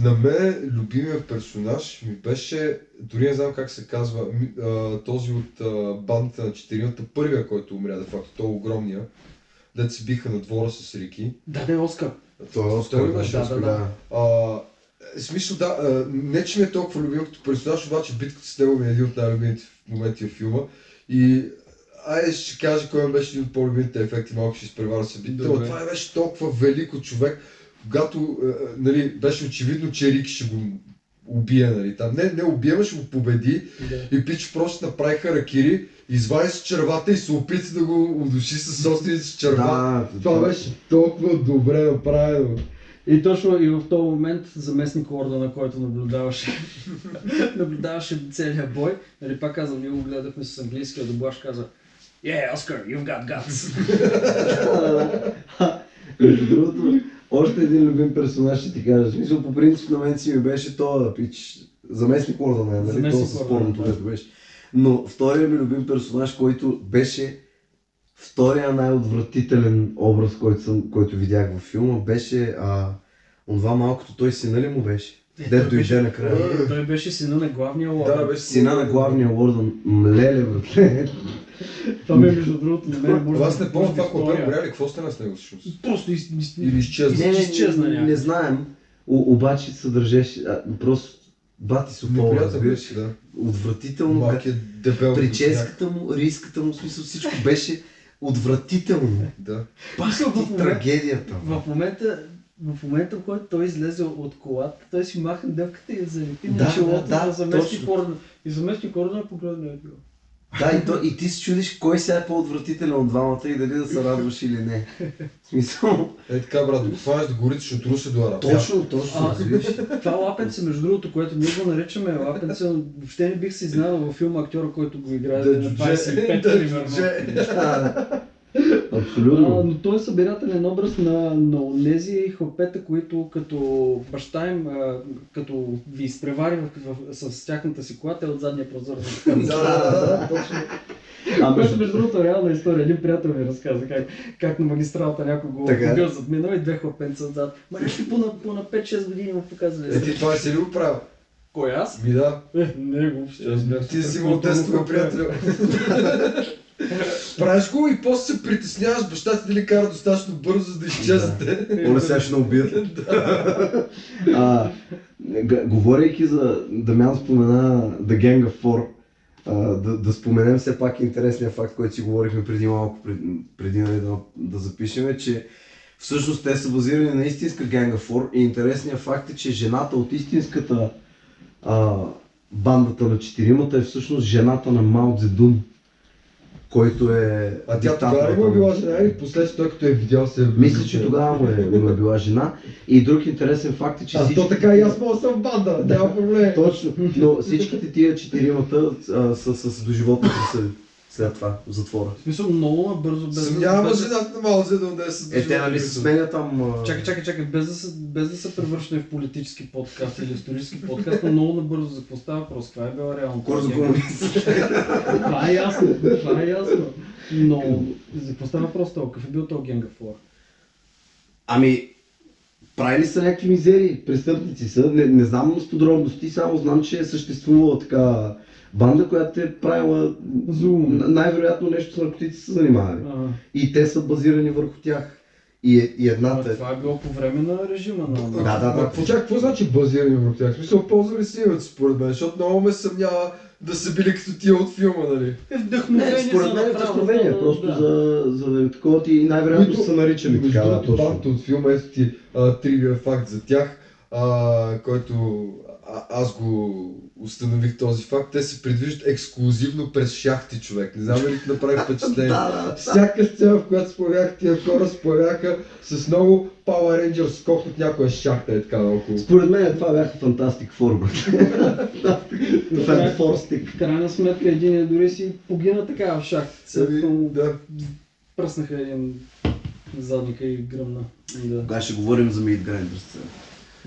на мен любимият персонаж ми беше, дори не знам как се казва, този от бандата на четиримата, първия, който умря, де факто, той е огромния, дет се биха на двора с Рики. Да, да е Оскар. Това е Оскар, Той да, да, Оскар, да. да. А, в смисъл, да, а, не че ми е толкова любим като персонаж, обаче битката с него ми е един от най-любимите моменти в филма. И айде ще кажа кой беше един от по-любимите ефекти, малко ще изпреваря но Добре. това е беше толкова велико човек, когато а, нали, беше очевидно, че Рик ще го убие, нали, там. Не, не убие, ама ще го победи Да. и пич просто направи харакири, извади с червата и се опита да го удуши с собствените си черва. Да, Това беше толкова добре направено. И точно и в този момент заместник Ордена, който наблюдаваше, наблюдаваше целият бой, нали пак казвам, ние го гледахме с английския дублаж, каза Yeah, Oscar, you've got guts. Между другото, още един любим персонаж ще ти кажа. В смисъл, по принцип на мен си ми беше то пич, заместник Ордена, нали? Заместник То с Ордена, спорното, да. беше. Но втория ми любим персонаж, който беше втория най-отвратителен образ, който, съм, който видях във филма, беше а, онова малкото той сина ли му беше? Е, Дед той дойде накрая. Той, беше сина на главния Да, лорд. беше Сина на главния Уордън, млеле, братле. Това ми е между другото на мен. може Аз не помня това, което втория. е умряли, какво стана с него всъщност? Просто из, из, Или изчезна? Не, не, изчезна не, не знаем, о, обаче се държеше, просто бати Сопола, Неприятен разбираш. беше, да. Отвратително. Малкият дебел. Прическата му, риската му, смисъл всичко беше отвратително. Да. Пак в момента- трагедията. В момента, в момента, в който той излезе от колата, той си маха дъвката и залепи Да, на челото, да, да, замести кордона. И замести кордона и погледна е било. Да, и, то, и ти се чудиш кой сега е по-отвратителен от двамата и дали да се радваш или не. В смисъл, Е така, брат, го хванеш да горите, ще отруси до арапя. точно, точно, А, разбираш. това лапенце, между другото, което ние го наричаме лапенце, но въобще не бих се изненадал във филма актьора, който го играе Да, на джудже. 25, Да, примерно. Джудже. А, Абсолютно. но той е събирателен образ на, на онези хлапета, които като баща им, а, като ви изпревари с тяхната си кола, те от задния прозор. Да, да, да, точно. А, между- между другото реална история. Един приятел ми разказа как, как на магистралата някой го Така е. бил задминал и две хлапенца отзад. Ма някакви по, на, по на 5-6 години му показвали. Е, ти това си ли го правил? Кой аз? Ми да. Е, не го въобще. Ти си тестове, хлапе. приятел. Правиш го и после се притесняваш баща ти дали кара достатъчно бързо, за да изчезнете. Оле сега ще убият. а, говорейки за Дамян спомена The Gang of Four, а, да, да споменем все пак интересния факт, който си говорихме преди малко, преди, преди нали, да, да запишеме, че всъщност те са базирани на истинска Gang of Four и интересният факт е, че жената от истинската а, бандата на четиримата е всъщност жената на Мао Цзедун, който е А тя тогава ли му е била жена или последствие, като е видял се... Мисля, че тогава му е, му е била жена. И друг интересен факт е, че А то така и аз мога съм банда, няма проблем. Точно, но всичките тия четиримата а, са с доживотни присъди след това в затвора. В смисъл много набързо, без да... Няма без да- жената на Цзедун да е с Е, те нали се сменят там... Чакай, чакай, чакай, без да, се, без да се превръщаме в политически подкаст или исторически подкаст, но много набързо за какво става въпрос. Това е била реално. Курс за. Това е ясно, това е ясно. Но за какво става въпрос толкова? Какъв е бил този Генга Флор? Ами, правили са някакви мизери, престъпници са. Не, не знам с подробности, само знам, че е съществувала така банда, която е правила най-вероятно нещо с наркотици са занимавали. А, И те са базирани върху тях. И, е- и а, едната е... това е било по време на режима на... Да, да, да. Какво, чак, какво значи базирани върху тях? В смисъл, ползвали си името според мен, защото много ме съмнява да са били като тия от филма, нали? Е вдъхновение Не, според мен е вдъхновение, да, просто да. за, за такова ти и най-вероятно са наричали така, да, точно. от филма, ето ти а, тривия факт за тях, а, който а, аз го установих този факт. Те се придвижват ексклюзивно през шахти, човек. Не знам дали ти направи впечатление. Да, да, Всяка сцена, в която се появяха тия хора, се появяха с много Power Rangers скок от някоя шахта е така наоколо. Според мен това бяха Fantastic Four, брат. Fan Four. В крайна сметка един дори си погина така в шахта. Като да. пръснаха един задника и гръмна. Да. Кога ще говорим за Meat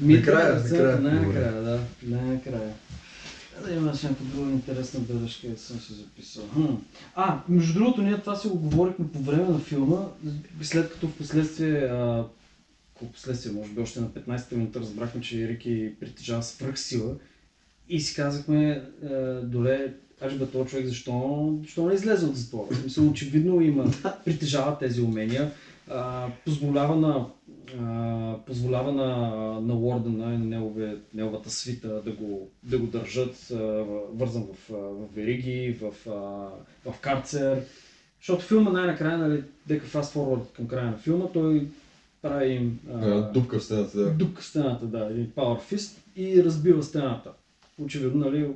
Grinders? Накрая, Митра, накрая. Най-накрая, да. Най-накрая. Да имаш някаква друга интересна бележка, да съм си записал. Хм. А, между другото, ние това си го говорихме по време на филма, след като в последствие, а, в последствие, може би още на 15-та минута разбрахме, че Рики притежава свръхсила и си казахме, а, доле, аж бе този човек, защо, защо не излезе от затвора? Смисъл, очевидно има, притежава тези умения, а, позволява на а, позволява на, на Уордена и на негове, неговата свита да го, да го държат а, вързан в, в вериги, в, а, в карцер. Защото филма най-накрая, нали, дека fast forward към края на филма, той прави им а, Дупка в стената, да. дупка в стената, да, или Power Fist и разбива стената. Очевидно, нали,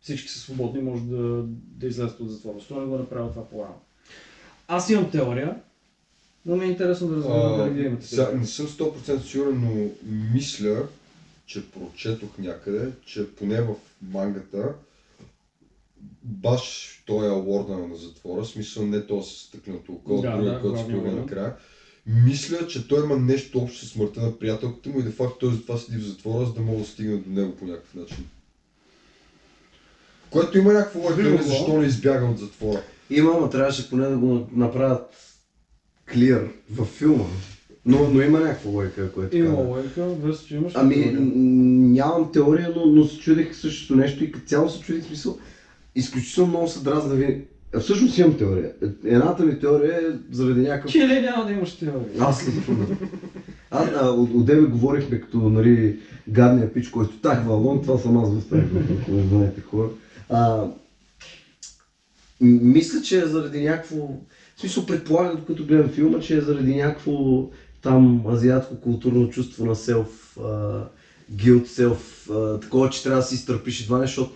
всички са свободни, може да, да излезат от затвора. Защо не го направил това по-рано? Аз имам теория, но ми е интересно да разбера дали вие имате сега, не съм 100% сигурен, но мисля, че прочетох някъде, че поне в мангата баш той е лордъна на затвора, смисъл не то с стъкленото око, Да, другия, да, който се лордън. накрая. Мисля, че той има нещо общо с смъртта на приятелката му и де факто той затова седи в затвора, за да мога да стигне до него по някакъв начин. Което има някаква логика, защо не избяга от затвора. Има, но трябваше поне да го направят клир във филма. Но, но има някаква логика, което Има каза. логика, върс, че имаш. Ами, теория. нямам теория, но, но се чудех същото нещо и като цяло се чудех в смисъл. Изключително много се дразна ви. Всъщност имам теория. Едната ми теория е заради някакъв Че ли няма да имаш теория? Аз лично. да. Аз, а, от, от тебе говорихме като нали, гадния пич, който так валон, това съм аз в тази група, ако не знаете хора. А, мисля, че е заради някакво... В смисъл предполагам, докато гледам филма, че е заради някакво там азиатско културно чувство на селф, гилд, селф, такова, че трябва да си изтърпиш едва не, защото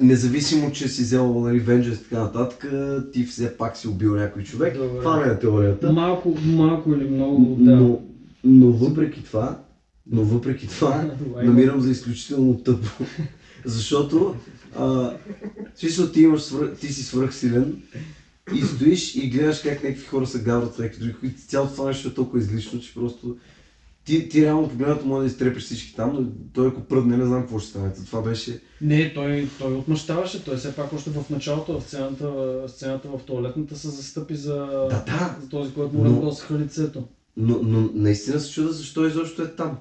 независимо, че си взел нали, vengeance и така нататък, ти все пак си убил някой човек. Добре. Това ми е теорията. Малко, малко или много, да. Но, но въпреки това, но въпреки това, намирам за изключително тъпо. Защото, а, смисъл ти, имаш свръх, ти си свръхсилен и стоиш и гледаш как някакви хора се гаврат някакви други, които цялото това нещо е толкова излишно, че просто ти, ти реално погледнато може да изтрепеш всички там, но той ако пръдне, не знам какво ще стане. Това беше... Не, той, той отмъщаваше, той все пак още в началото, в сцената, сцената в туалетната се застъпи за, Да, да. за този, който му Но- раздосаха лицето. Но, но наистина се чуда защо изобщо е там.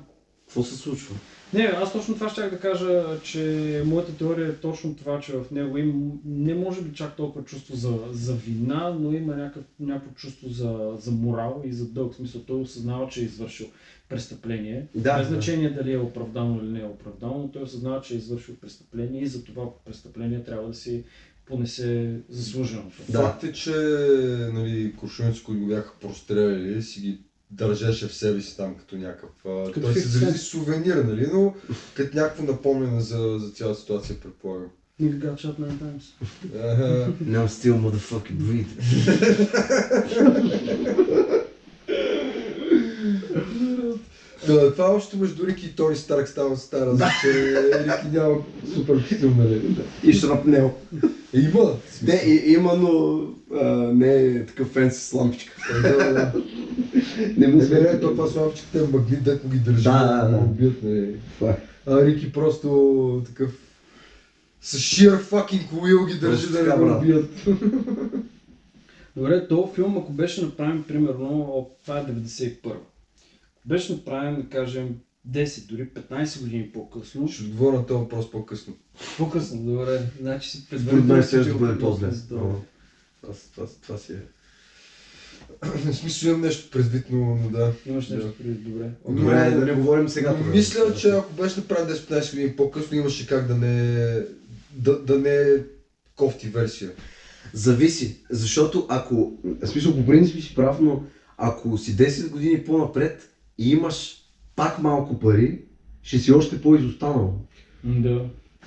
Какво се случва? Не, аз точно това щях да кажа, че моята теория е точно това, че в него има не може би чак толкова чувство за, за вина, но има някакъв, някакво чувство за, за морал и за дълг. В смисъл, той осъзнава, че е извършил престъпление. Да, Без да. значение дали е оправдано или не е оправдано, но той осъзнава, че е извършил престъпление и за това престъпление трябва да си понесе заслуженото. Да. Факт е, че нали, които го бяха простреляли, си ги държеше в себе си там като някакъв... Като Той се 50 зависи сувенир, нали, но като някакво напомняне за, за цялата ситуация, предполагам. Nigga got shot nine times. Ага. Now still motherfucking breathe. Да, това още между Рики и Тони Старк става стара, за че Рики няма супер костюм, нали? И шрапнел. Е, Има. Не, и, има, но а, не е такъв фенси с лампичка. Е, да, да. Не му не, то това славчиката е магнит, дето ги държи, Да, да, да. убият, нали? Факт. А Рики просто такъв с sheer fucking will ги държи Просто да не го убият. Добре, този филм, ако беше направен примерно, това е 91 Ако беше направен, да кажем, 10, дори 15 години по-късно. Ще отговоря на този въпрос по-късно. По-късно, добре. Значи си Според предварително мен си ще бъде по-зле. това. Си е. В смисъл имам нещо предвид, но, но да. Имаш нещо преди, добре. Добре, да не говорим сега. Но. Мисля, че ако беше направен 10-15 години по-късно, имаше как да не, да, да не е кофти версия. Зависи, защото ако, в смисъл по принцип си прав, но ако си 10 години по-напред и имаш пак малко пари, ще си още по-изостанал. Да.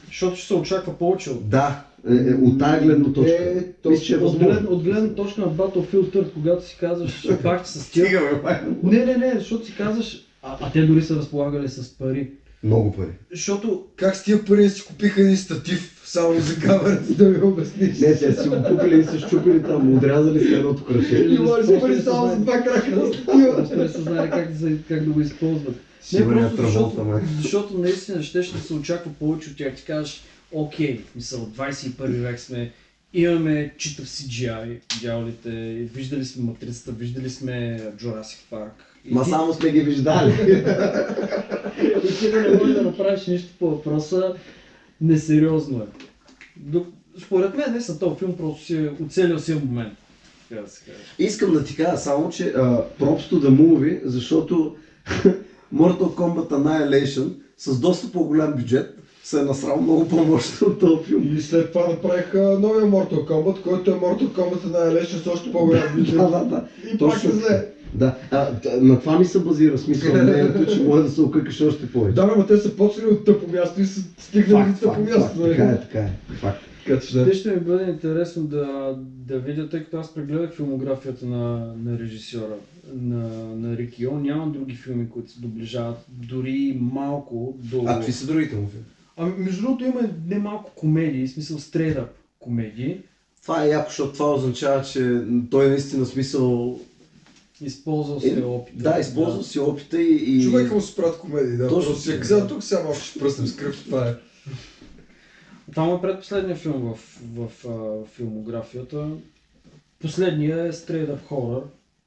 Защото ще се очаква повече от Да, е, е, от тази гледна точка. Е, Мисля, че е от, глед, от гледна точка на Battlefield 3, когато си казваш, пак ще с тях. Не, не, не, защото си казваш, а, а те дори са разполагали с пари. Много пари. Защото Как с тия пари си купиха един статив само за камерата, да ми обясниш? Не, те си го купили и се щупили там, отрязали с едното кръше. Има ли си пари само за два крака статива? просто не са знали как да, как да го използват. Не, Сигурен просто защото, защото наистина ще, ще се очаква повече от тях. Ти кажеш, окей, мисъл, 21 век сме, имаме читав CGI, дяволите, виждали сме Матрицата, виждали сме Jurassic Park. И Ма ти- само сме ги виждали. И ти да не можеш да направиш нищо по въпроса, несериозно е. Според мен, не са този филм просто си е оцелил си момент. Така да се. Искам да ти кажа само, че to the movie, защото Mortal Kombat Annihilation с доста по-голям бюджет се е насрал много по-мощно от този филм. И след това направиха новия Mortal Kombat, който е Mortal Kombat Annihilation с още по-голям бюджет. Да, да, да. И пак Точно. е зле. Да, а, на това ми се базира смисъл, мнението, че може да се окъкаш още повече. Да, но те са почнали от тъпо място и са стигнали факт, до тъпо факт, място. факт, така е, така е. Факт. Да. Те ще ми бъде интересно да, да видя, тъй като аз прегледах филмографията на, на режисьора, на, на Рикио. Няма други филми, които се доближават дори малко до... А какви са другите му филми? Ами, между другото има не малко комедии, в смисъл стрейт комедии. Това е яко, защото това означава, че той наистина смисъл... Използвал се Е, опита. Да, използва си опита и... и... Човека му се правят комедии, да. Точно си така. казал, тук сега малко ще пръснем с кръв, това е. Това му е предпоследния филм в, в, а, филмографията. Последния е Straight Up Horror,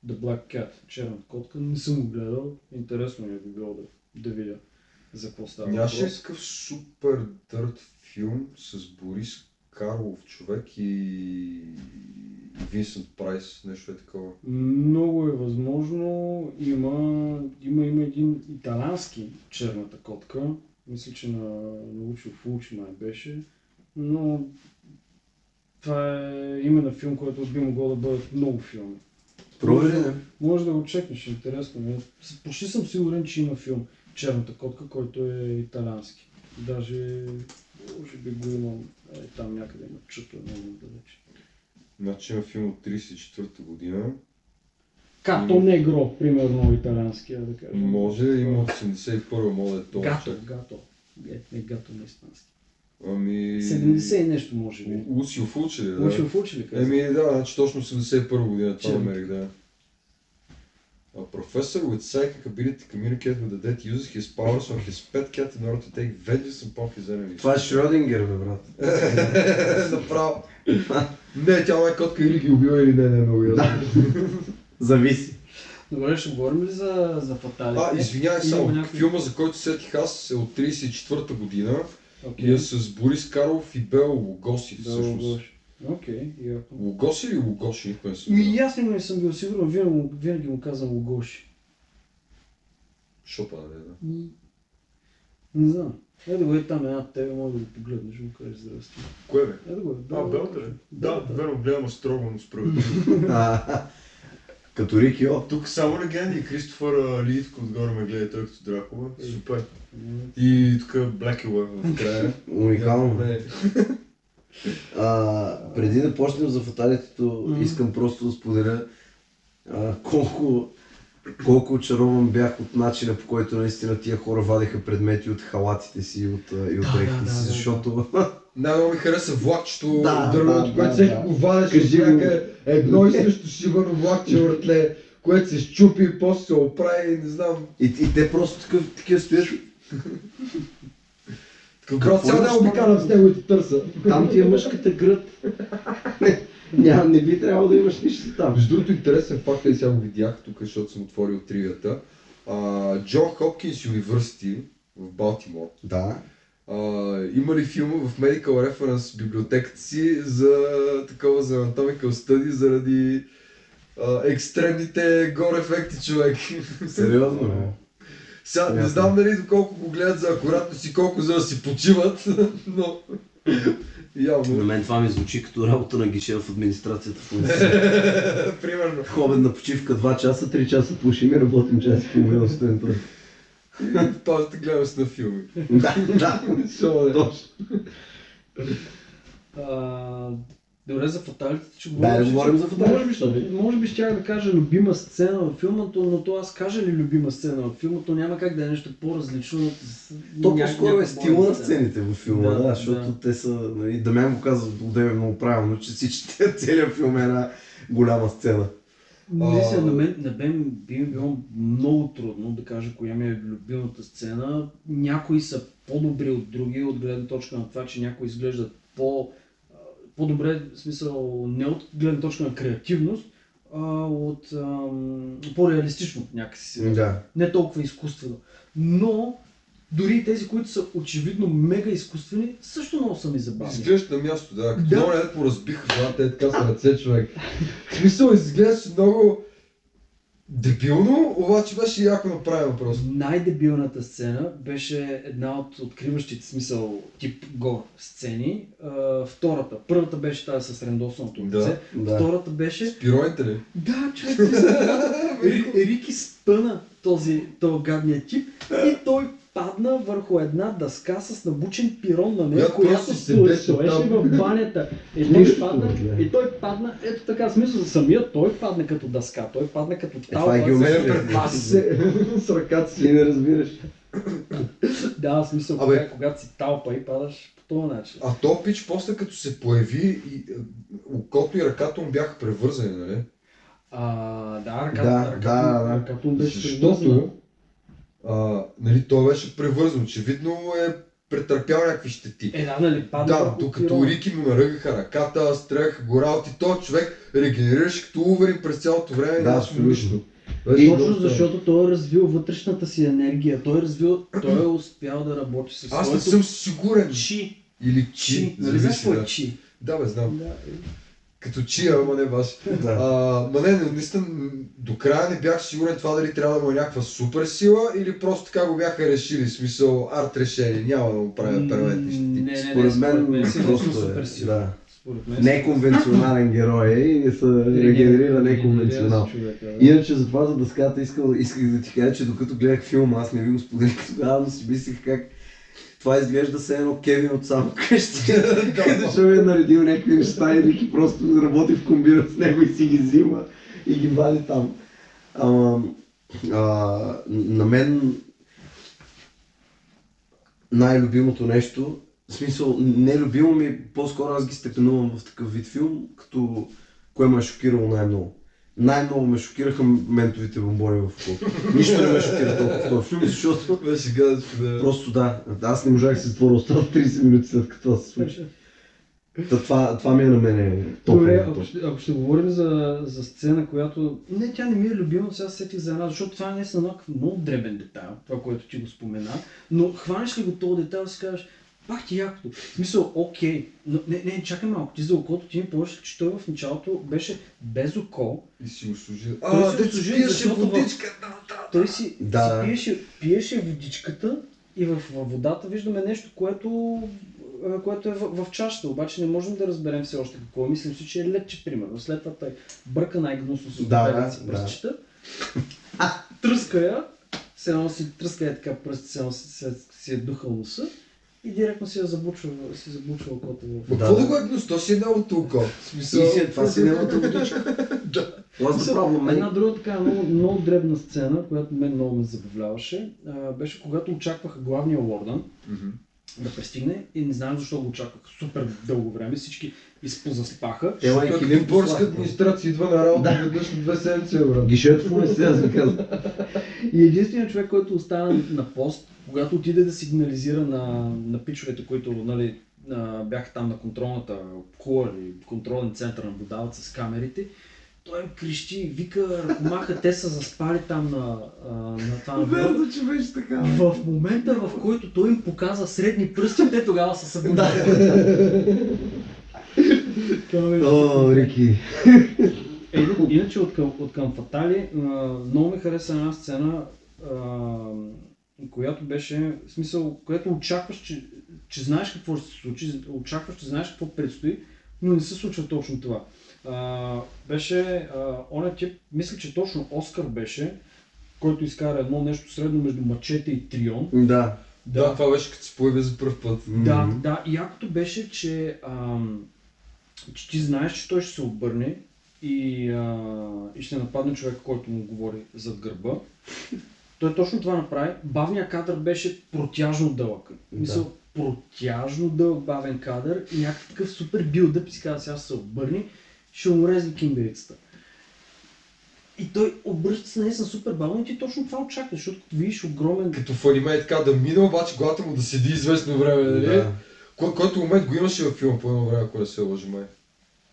The Black Cat, черната котка. Не съм го гледал. Интересно ми е би било да, да видя за какво става Нямаше такъв супер дърт филм с Борис Карлов човек и, Винсент Прайс, нещо е такова. Много е възможно. Има, има, има един италянски черната котка. Мисля, че на научил Фулчи май беше. Но това е име на филм, който би могло да бъдат много филми. Провери, не? Може да го чекнеш, интересно ми е. Почти съм сигурен, че има филм Черната котка, който е италиански. Даже, може би го имам, е, там някъде има чуто много далече. Значи има филм от 34-та година. Като негро, примерно италиански, да кажем. Може, има от 81-та, може да е това. Гато, гато. Е, не гато на испански. Ами... 70 и нещо може би. Лусио Фулчи ли? Да. В учи ли каза? Еми да, значи точно 81 година това намерих, да. A professor with psychic ability to communicate with the dead uses his powers on his pet cat in order to take vengeance upon his enemies. Това е Шрёдингер, бе, брат. Направо. не, тя е котка или ги убива или не, не е много ясно. Зависи. Добре, ще говорим ли за, за фаталите? А, извинявай само, някакви- филма, за който сетих аз е от 34-та година Окей. и е с Борис Карлов и Бел Лугоси Да, всъщност. Окей, яко. Лугоси или Лугоши? Никой не съм Ми, аз не съм бил сигурен, винаги, му- винаги му казвам Лугоши. Шопа, не, да. Не знам. Е да го е там една тебе, може да го погледнеш, му кажеш здрасти. Кое бе? Е да го е. А, Белта ли? Да, верно, гледам строго, но справедливо. Като Рики О. Тук само легенди. Кристофър а, Литко отгоре ме гледа той като Дракула. Супер. И тук Блекила в края. Уникално. А, преди да почнем за фаталитето, искам просто да споделя а, колко, колко очарован бях от начина по който наистина тия хора вадеха предмети от халатите си и от, и от Да, дрехите да, си, да, да. защото Най-много ми хареса влакчето, Да, дървото, да, което да, всеки да. го вадеше Кажи някъде едно и също шибано влакче въртле, което се щупи и после се оправи, не знам. и, и те просто такъв, такива стоят. Брат, цял ден обикалям с него и те търса. Там ти е мъжката гръд. Не, няма, не би трябвало да имаш нищо там. Между другото интересен факт е, сега го видях тук, защото съм отворил тривията. А, Джон Хопкинс Юниверсити в Балтимор. Да. А, има ли филма в Medical Reference библиотеката си за такова за Anatomical Study заради а, екстремните гор ефекти, човек. Сериозно. Сега не знам дали доколко го гледат за акуратност и колко за да си почиват, но На явно. мен това ми звучи като работа на гише в администрацията в. Примерно. Обедна почивка 2 часа, 3 часа пушим и работим час и половина студента. И Пазите гледам се на филми. Да, да. Не? Точно. Добре, за фаталите, че говорим. да говорим за фаталите. Може би, ще- може би щях да кажа любима сцена във филма, но то аз кажа ли любима сцена във филма, то няма как да е нещо по-различно от... То по-скоро е стила на сцените във филма, Да, да, защото да. те са, нали, Дамян го каза одеве много правилно, че всичките, целият филм е една голяма сцена. Наистина, на мен, на мен би ми било много трудно да кажа коя ми е любимата сцена. Някои са по-добри от други, от гледна точка на това, че някои изглеждат по, по-добре, в смисъл не от гледна точка на креативност, а от ам, по-реалистично някакси. си. Да. Не толкова изкуствено. Но дори и тези, които са очевидно мега изкуствени, също много са ми забавни. Изглеждаш на място, да. Като Да. да. много поразбиха това, те така са ръце, човек. В смисъл, изглеждаш много дебилно, обаче беше яко направено просто. Най-дебилната сцена беше една от откриващите смисъл тип гор сцени. А, втората. Първата беше тази с рендосаното Да, лице. да. Втората беше... Спироните ли? Да, човек, Рики спъна този, този гадния тип и той падна върху една дъска с набучен пирон на нея, Която стоеше в банята. И той, падна, и той падна, ето така, смисъл, самият той падна като дъска, той падна като това е талпа. геометрия. с- Аз се с ръката си. Ти не разбираш. Да, в смисъл, Абе. Когато си талпа и падаш по този начин. А то пич после като се появи, и, е, окото и ръката му бяха превързани, нали? А, да, ръката, Да, ръката, да, да. ръката му беше. Защото а, нали, той беше превързан. Очевидно е претърпял някакви щети. Е, да, нали, падна Да, докато. Рики му наръгаха ръката, стреляха гора, ти то човек регенерираш като уверен през цялото време. Да, абсолютно. И Беше точно доста- защото той е развил вътрешната си енергия. Той е развил, той е успял да работи с Аз не съм сигурен. чи. Или Чи. чи. Нали знаеш какво е да. чи? Да, бе, знам. Да. Като чия, ама не баш. Да. А, ма не, не, наистина, до края не бях сигурен това дали трябва да му е някаква супер сила или просто така го бяха решили, в смисъл арт решение, няма да му правят перманентни щети. Не, не, не, Според мен си просто просто супер е, сила. да. Неконвенционален герой е и се регенерира неконвенционално. Иначе за това за дъската искал, исках да ти кажа, че докато гледах филма, аз не ви го споделих тогава, но си мислих как това изглежда се едно Кевин от само къщи. Защо е наредил някакви неща и Рики просто работи в комбира с него и си ги взима и ги вади там. Ама, а, на мен най-любимото нещо, в смисъл, не любимо ми, по-скоро аз ги степенувам в такъв вид филм, като кое ме е шокирало най-много. Най-много ме шокираха ментовите бомбони в окото. Нищо не ме шокира толкова в този филм, защото Беше гадно, да. просто да, аз не можах да си затворя устата 30 минути след като това се случи. Та, това, това ми е на мене Добре, топло. ако ще, ако ще говорим за, за сцена, която... Не, тя не ми е любима, сега се сетих за една, защото това не е някакъв много дребен детайл, това, което ти го спомена, но хванеш ли го този детайл и си кажеш, пак ти якото. В смисъл, окей, но не, не, чакай малко, ти за окото ти ми помниш, че той в началото беше без око, И си го служил. Той А, си го да служи, си пиеше в- водичка, да, да. той си, Да. си пиеше, пиеше водичката и в, във водата виждаме нещо, което, което е в, в чашата, обаче не можем да разберем все още какво е. Мислим си, че е ледче, примерно. След това той бърка най-гнусно с Да, си да. пръстчета, тръска я, се едно си тръска я така пръст, се едно си, си, си е духал носа и директно си я забучва, си забучва окото в... Ма Да, какво да. го е гнус? То си е неговото око. Смисъл... И си, това си неговата водичка. Аз да правя Една мен. друга така много, много дребна сцена, която мен много ме забавляваше, беше когато очакваха главния Уордън Мгм. Да пристигне и не знам защо го очакваха супер дълго време, всички изпозаспаха. Ела и килим Борска администрация идва на работа веднъж на две седмици, брат. Гишето му е сега за каза. И единственият човек, който остана на пост, когато отиде да сигнализира на, на пичовете, които нали, бяха там на контролната кула или контролен център наблюдават с камерите, той им крещи, вика, ръкомаха, те са заспали там на, на това на. Верно, че беше така. В момента, в който той им показа средни пръсти, те тогава са събудили. О, Рики. Е, ина- иначе от към, от към Фатали, много ми хареса една сцена, която беше, в смисъл, която очакваш, че, че знаеш какво ще се случи, очакваш, че знаеш какво предстои, но не се случва точно това. А, беше, а, оня тип, мисля, че точно Оскар беше, който изкара едно нещо средно между мачете и трион. Да. Да, това беше като се появи за първ път. Да, да. И якото беше, че, ам, че ти знаеш, че той ще се обърне и, а, и ще нападне човек, който му говори зад гърба. Той точно това направи. Бавният кадър беше протяжно дълъг. Да. Мисъл, протяжно дълъг бавен кадър и някакъв такъв супер билдъп си каза, сега се обърне, ще умрезли кимберицата. И той обръща се наистина супер бавно и ти точно това очакваш, защото като видиш огромен Като в аниме е така да мине, обаче главата му да седи известно време, нали? Да. Кой, който момент го имаше във филма по едно време, ако не се лъжа май.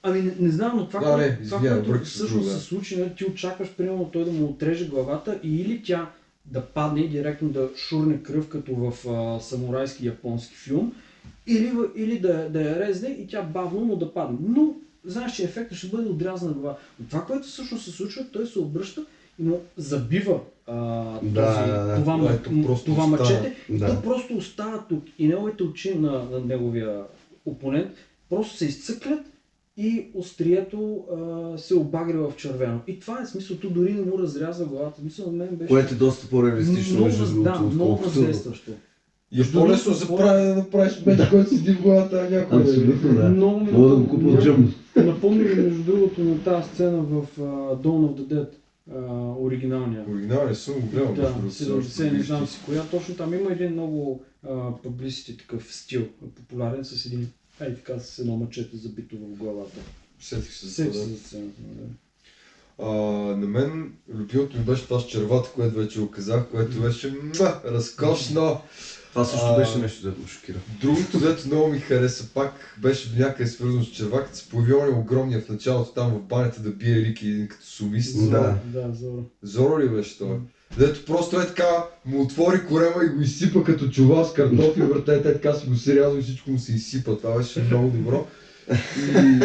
Ами не, не знам, но това, Да, не, това което всъщност друго, се да. случи, нали, ти очакваш примерно той да му отреже главата и или тя да падне и директно да шурне кръв като в а, самурайски японски филм, или, или да, да я резне и тя бавно му да падне. Но знаеш, че ефектът ще бъде отрязана глава. Но това, което всъщност се случва, той се обръща и му забива а, този, да, това, Да, ето просто това остава. мъчете и Да. то просто остава тук. И неговите очи на, на неговия опонент просто се изцъклят и острието а, се обагрива в червено. И това е смисълто, дори не му разрязва главата. Мисля, на мен беше Което е доста по-реалистично, много, между другото, да, много въздействащо. И е по-лесно за правене да направиш меч, който седи в главата на някой. Абсолютно, да. Много ми Мога да го купа от джъм. Напомня ми, между другото, на тази сцена в uh, Dawn of the Dead, а, оригиналния. Оригинален съм го гледал. Да, между другото, 70, не знам си коя. Точно там има един много публисити такъв стил, популярен с един, ей така, с едно мъчете забито в главата. Сетих се за това. сцената. да. А, на мен любимото ми беше това с червата, което вече го казах, което беше муа, разкошно. Това също А, беше нещо, дето ме шокира. Другото, дето много ми хареса, пак беше до някъде свързано с червак, се появи оня огромния в началото там в банята да бие Рики като солист. Да. Да, Зоро. Зоро ли беше той? Дето просто е така, му отвори корема и го изсипа като чувал с картофи, брате, те така си го сериозно и всичко му се изсипа. Това беше много добро. И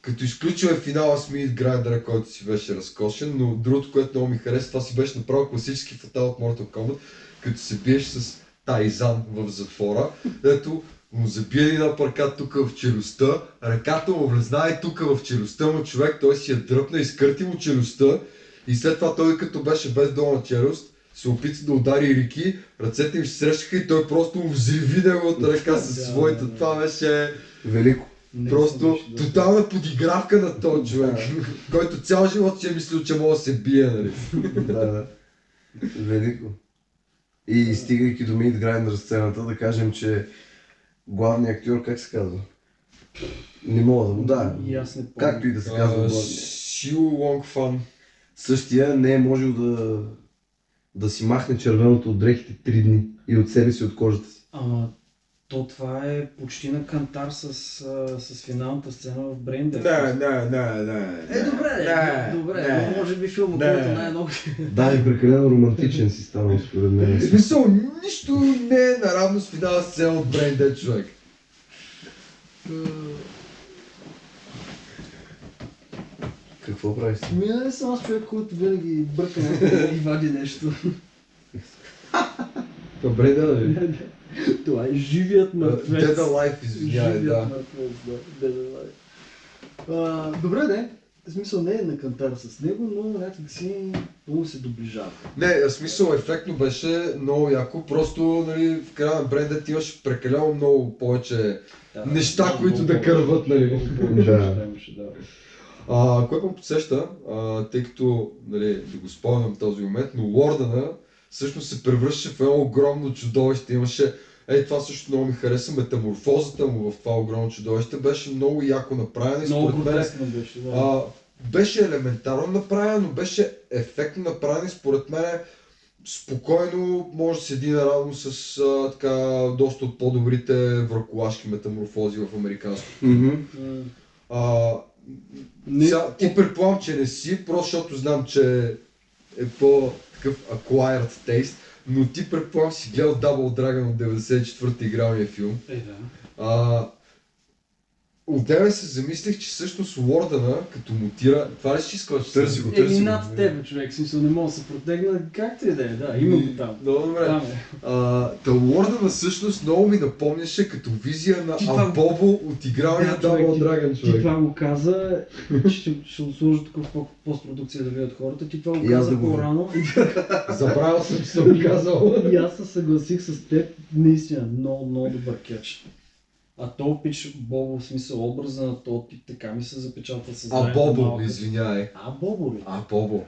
като изключваме финала с Мид Грайдера, който си беше разкошен, но другото, което много ми хареса, това си беше направо класически фатал от Mortal Kombat, като се биеш с Тайзан в затвора, дето му забие един апаркат тук в челюстта, ръката му влезна и тук в челюстта му човек, той си я дръпна, изкърти му челюстта и след това той като беше без долна челюст, се опита да удари Рики, ръцете им се срещаха и той просто му взриви неговата ръка с Да, своята. Това беше Велико. Просто тотална подигравка на този човек, който цял живот си е мислил, че може да се бие, нали? да, да. Велико. И стигайки до Мид Грайндър сцената, да кажем, че главният актьор, как се казва? Не мога да му да. И аз не помня. Както и да се казва. Шио Лонг Фан. Същия не е можел да, да си махне червеното от дрехите три дни и от себе си, от кожата си. Ама, то това е почти на кантар с, с финалната сцена в Брейндер. Не, не, не, не. Е, добре, не, добре, не. но може би филма, Не. който най-много... Да, и прекалено романтичен си станал според В мен. смисъл, нищо не е наравно с финала сцена от Dead човек. Какво правиш? си? Ми не съм аз човек, който винаги бърка и вади нещо. Добре, да, нали? Това е живият мъртвец. Dead Alive, извинявай, да. мъртвец, да. Dead Alive. А, добре, не. В смисъл не е на кантар с него, но някак си много се доближава. Не, в смисъл ефектно беше много яко, просто нали, в края на Brain Dead имаше прекалено много повече Да, неща, много които да повече. кърват, нали? Много Да. да. А, което ме подсеща, а, тъй като нали, да го спомням този момент, но Лордана всъщност се превръщаше в едно огромно чудовище. Имаше, е, това също много ми хареса, метаморфозата му в това огромно чудовище беше много яко направена и Много според мен гротескно беше, да. а, беше елементарно направена, но беше ефектно направена и според мен спокойно може да седи наравно с а, така, доста от по-добрите враколашки метаморфози в американското. М, А, Не- сега, ти предполагам, че не си, просто защото знам, че е по-такъв acquired taste, но ти предполагам си гледал Double Dragon от 94-та игралния филм. Е, да. А, Отделе се замислих, че всъщност Лордана, като мутира, това ли ще искаш да Търси го, Еми търси го. над тебе, човек, смисъл не мога да се протегна, както и да е, да, има го там. Много добре. Там е. А, та Лордана всъщност много ми напомняше като визия на Ти Амбобо от игралния Да, Double ти- Dragon Ти човек. това го каза, ще, ще тук в по- постпродукция да видят хората, ти това го каза по-рано Забравял съм, че съм казал. и аз се съгласих с теб, наистина, много, много добър кетч. А то пич Бобо, в смисъл образа на този тип, така ми се запечатва с А Бобо, извиняй. А, Бобо ли? А Бобо.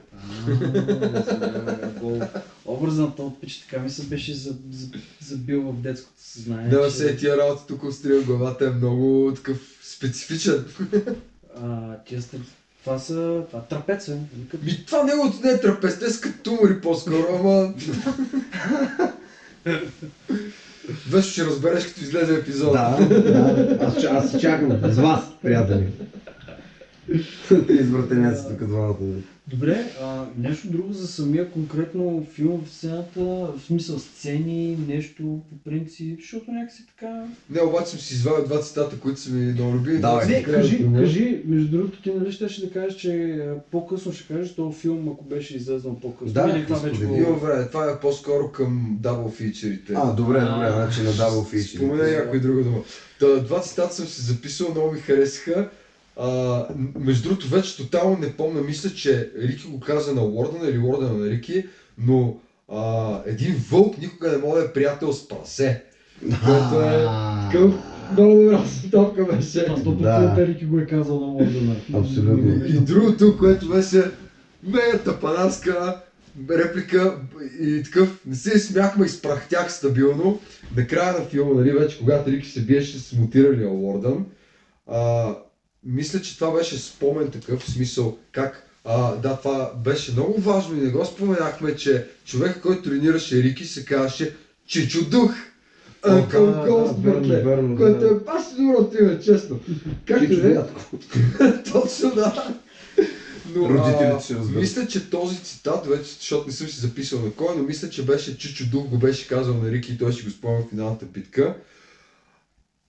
Извинявай. Образа на този пич така ми се беше за- за- забил в детското съзнание. Да, се тия работи тук устрия главата е много такъв специфичен. А, тия сте... Това са... Това трапеца. нали, като- Ми това неговото не е трапез, те са като тумори по-скоро, ама... Вещо ще разбереш като излезе епизода. Да, да. Аз, аз чакам. С вас, приятели. Те извратеняци тук двамата. Добре, а, нещо друго за самия конкретно филм в сцената, в смисъл сцени, нещо по принцип, защото някакси така... Не, обаче съм си извадил два цитата, които са ми много любими. Два Не, кажи, ме- кажи, между другото ти нали щеше да кажеш, че а, по-късно ще кажеш този филм, ако беше излезнал по-късно. Да, Или това вече го... време, това е по-скоро към дабл фичерите. А, добре, добре, значи на дабл фичи. Спомена някой друга дума. Два цитата съм си записал, много ми харесаха. А, между другото, вече тотално не помня, мисля, че Рики го каза на Лордана или Лордана на Рики, но а, един вълк никога не може да е приятел с прасе. Което е такъв много добра стопка беше. Това 100% Да. Рики го е казал на Лондона. Абсолютно. И другото, което беше мега тапанарска реплика и такъв, не се смяхме, изпрахтях стабилно. Накрая на филма, нали, вече когато Рики се биеше с мутиралия Лордън, а, мисля, че това беше спомен такъв, в смисъл как а, да, това беше много важно и не го споменахме, че човек, който тренираше Рики, се казваше Чичо Дух. Uncle да, Ghost, да, да. е баш доброто име, честно. Да е. Точно да. Но, Родителите а, ще разберат. Мисля, че този цитат, вече, защото не съм си записал на кой, но мисля, че беше Чичо Дух го беше казал на Рики и той си го спомня в финалната битка.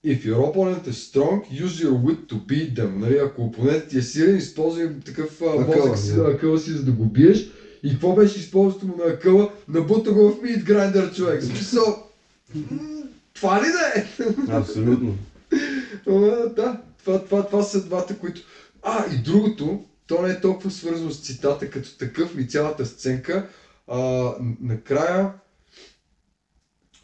If your opponent is strong, use your wit to beat them. Нали, ако опонентът ти е силен, използвай такъв мозък си, акъла си, за да го биеш. И какво беше използването му на акъла? Набута го в мид грайндър, човек. Смисъл, това ли да е? Абсолютно. Да, това, това, това са двата, които... А, и другото, то не е толкова свързано с цитата като такъв ми цялата сценка. А, накрая,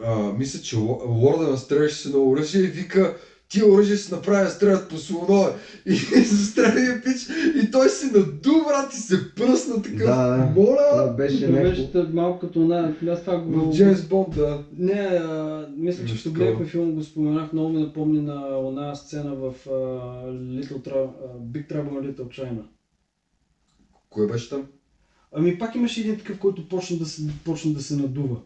а, мисля, че Ло- Лорда настреляше се на оръжие и вика тия оръжия се направи да стрелят по слонове. И застрелия пич и той се наду, брат, и се пръсна такъв. Да, да. Това Моля! беше Това някакво. беше тъ- малко като на... Аз това го... В Джеймс Бонд, да. Не, а, мисля, че като гледахме филм го споменах, много ми напомни на една сцена в а, Little Tra- Big Trouble in Little China. Кой беше там? Ами пак имаше един такъв, който почна да се, почна да се надува.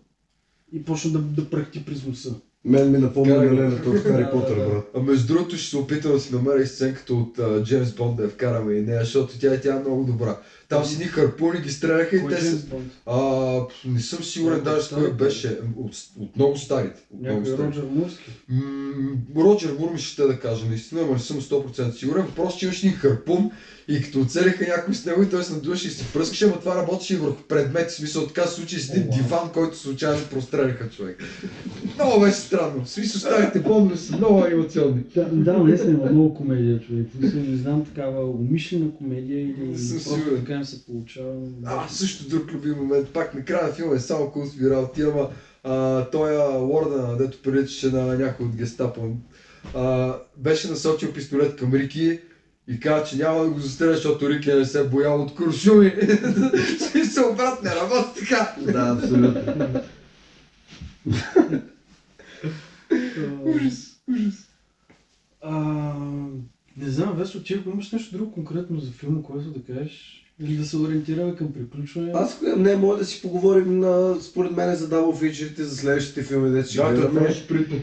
И почна да, да пръхти през носа. Мен ми напомня. Галерата от Хари Потър, брат. А между другото ще се опитам да си намеря и сценката от uh, Джеймс Бонд да я вкараме и нея, защото тя, тя е много добра. Там си ни харпуни ги стреляха и те са... А, не съм сигурен Някой даже кой беше. От, от много старите. От много Някой старите. Роджер Мурски. М, Роджер Мур ми ще да кажа, наистина, ама не съм 100% сигурен. Просто че имаше един харпун и като оцелиха някой с него и той се надуваше и се пръскаше, ама това работеше и върху предмет. В смисъл така се случи с един диван, който случайно простреляха човек. Много беше странно. В смисъл старите бомби са много анимационни. Да, да, наистина има много комедия, човек. Мисля, не знам такава умишлена комедия или Не съм просто сигурен. така им се получава. А, също друг любим момент. Пак накрая филма е само култови работи, ама а, той а, Лорда, дето приличаше на някой от гестапо, а, беше насочил пистолет към Рики и каза, че няма да го застреля, защото Рики не се е боял от куршуми. Смисъл, брат, не работи така. Да, абсолютно. Ужас, ужас. А, не знам, Весо, ти ако имаш нещо друго конкретно за филма, което да кажеш, или да се ориентираме към приключване. Аз не, може да си поговорим на, според мен за дабл фичерите за следващите филми, де ще Да, гледаме.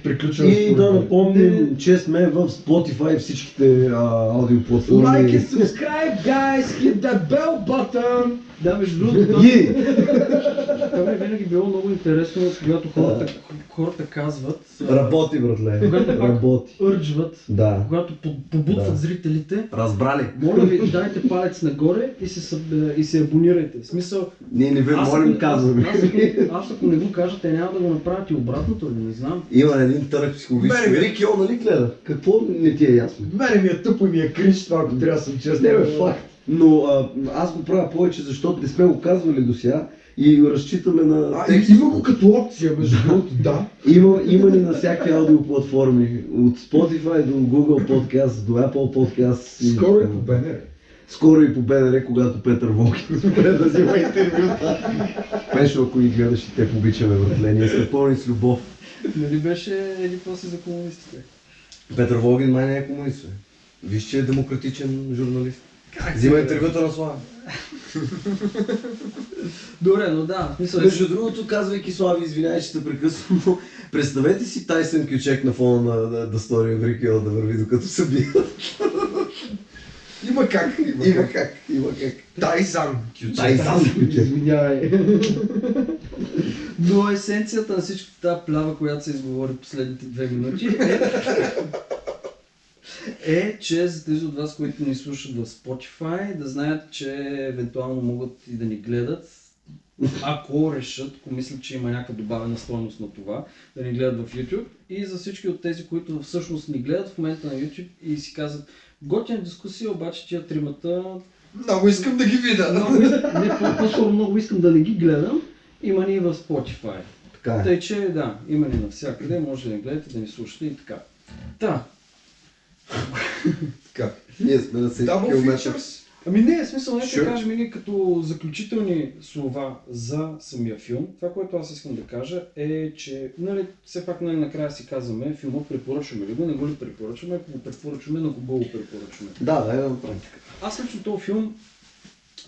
приключване. И да напомним, че сме в Spotify всичките аудиоплатформи. Like and subscribe, guys! Hit that bell button! Да, между другото, И това ми е винаги било много интересно, когато хората, хората казват, работи, братле. Когато Работи. ърджват, Да. когато по- побутват Да. зрителите, Разбрали. моля ви, дайте палец нагоре и се, и се абонирайте. В смисъл, Ние не ви аз, молим, ако- казваме. Аз, ако, аз ако не го кажа, те няма да го направят и обратното ли, не знам. Има един търг психологически. Мене Рики, он нали гледа? Какво не ти е ясно? Мене ми е тъпо и ми е кринж това, ако трябва да съм честен. Не бе, факт. Но а, аз го правя повече, защото не сме го казвали до сега и разчитаме на А, текст. има го като опция, между другото, да. Има, има ни на всякакви аудиоплатформи. От Spotify до Google Podcast, до Apple Podcast. и Скоро и по. БНР. Скоро и по БНР, когато Петър Волкин спре да взима интервюта. Пешо, ако ни гледаш и те обичаме, братле. Ние сме пълни с любов. Нали беше еди после за комунистите? Петър Волгин май не е комунист. Виж, че е демократичен журналист. Взима интервюта на Слава. Добре, но да, смисъл, Между другото, казвайки Слави, извинявай, че те прекъсвам, но представете си Тайсън Кючек на фона на, на, на Story of Ricky да върви докато се бият. Има как, има, Има как. как, има как. Тайзан Кючек. Тайсън Кючек. Извинявай. Но есенцията на всичко тази плява, която се изговори последните две минути е, е, че за тези от вас, които ни слушат в Spotify, да знаят, че евентуално могат и да ни гледат, ако решат, ако мислят, че има някаква добавена стойност на това, да ни гледат в YouTube. И за всички от тези, които всъщност ни гледат в момента на YouTube и си казват, готина дискусия, обаче тия тримата Много искам да ги видя. много, искам- не, по- по-скоро много искам да не ги гледам. Има ни и в Spotify. Така е. Тъй, че да, има ни навсякъде, може да ни гледате, да ни слушате и така. Да. Така. Ние сме на 7 Double км. Ами не, смисъл, нека Sure. кажем ние като заключителни слова за самия филм. Това, което аз искам да кажа е, че нали, все пак най-накрая си казваме, филма препоръчваме ли го, не го ли препоръчваме, ако го препоръчваме, на кого го препоръчваме. Да, да, е на практика. Аз лично този филм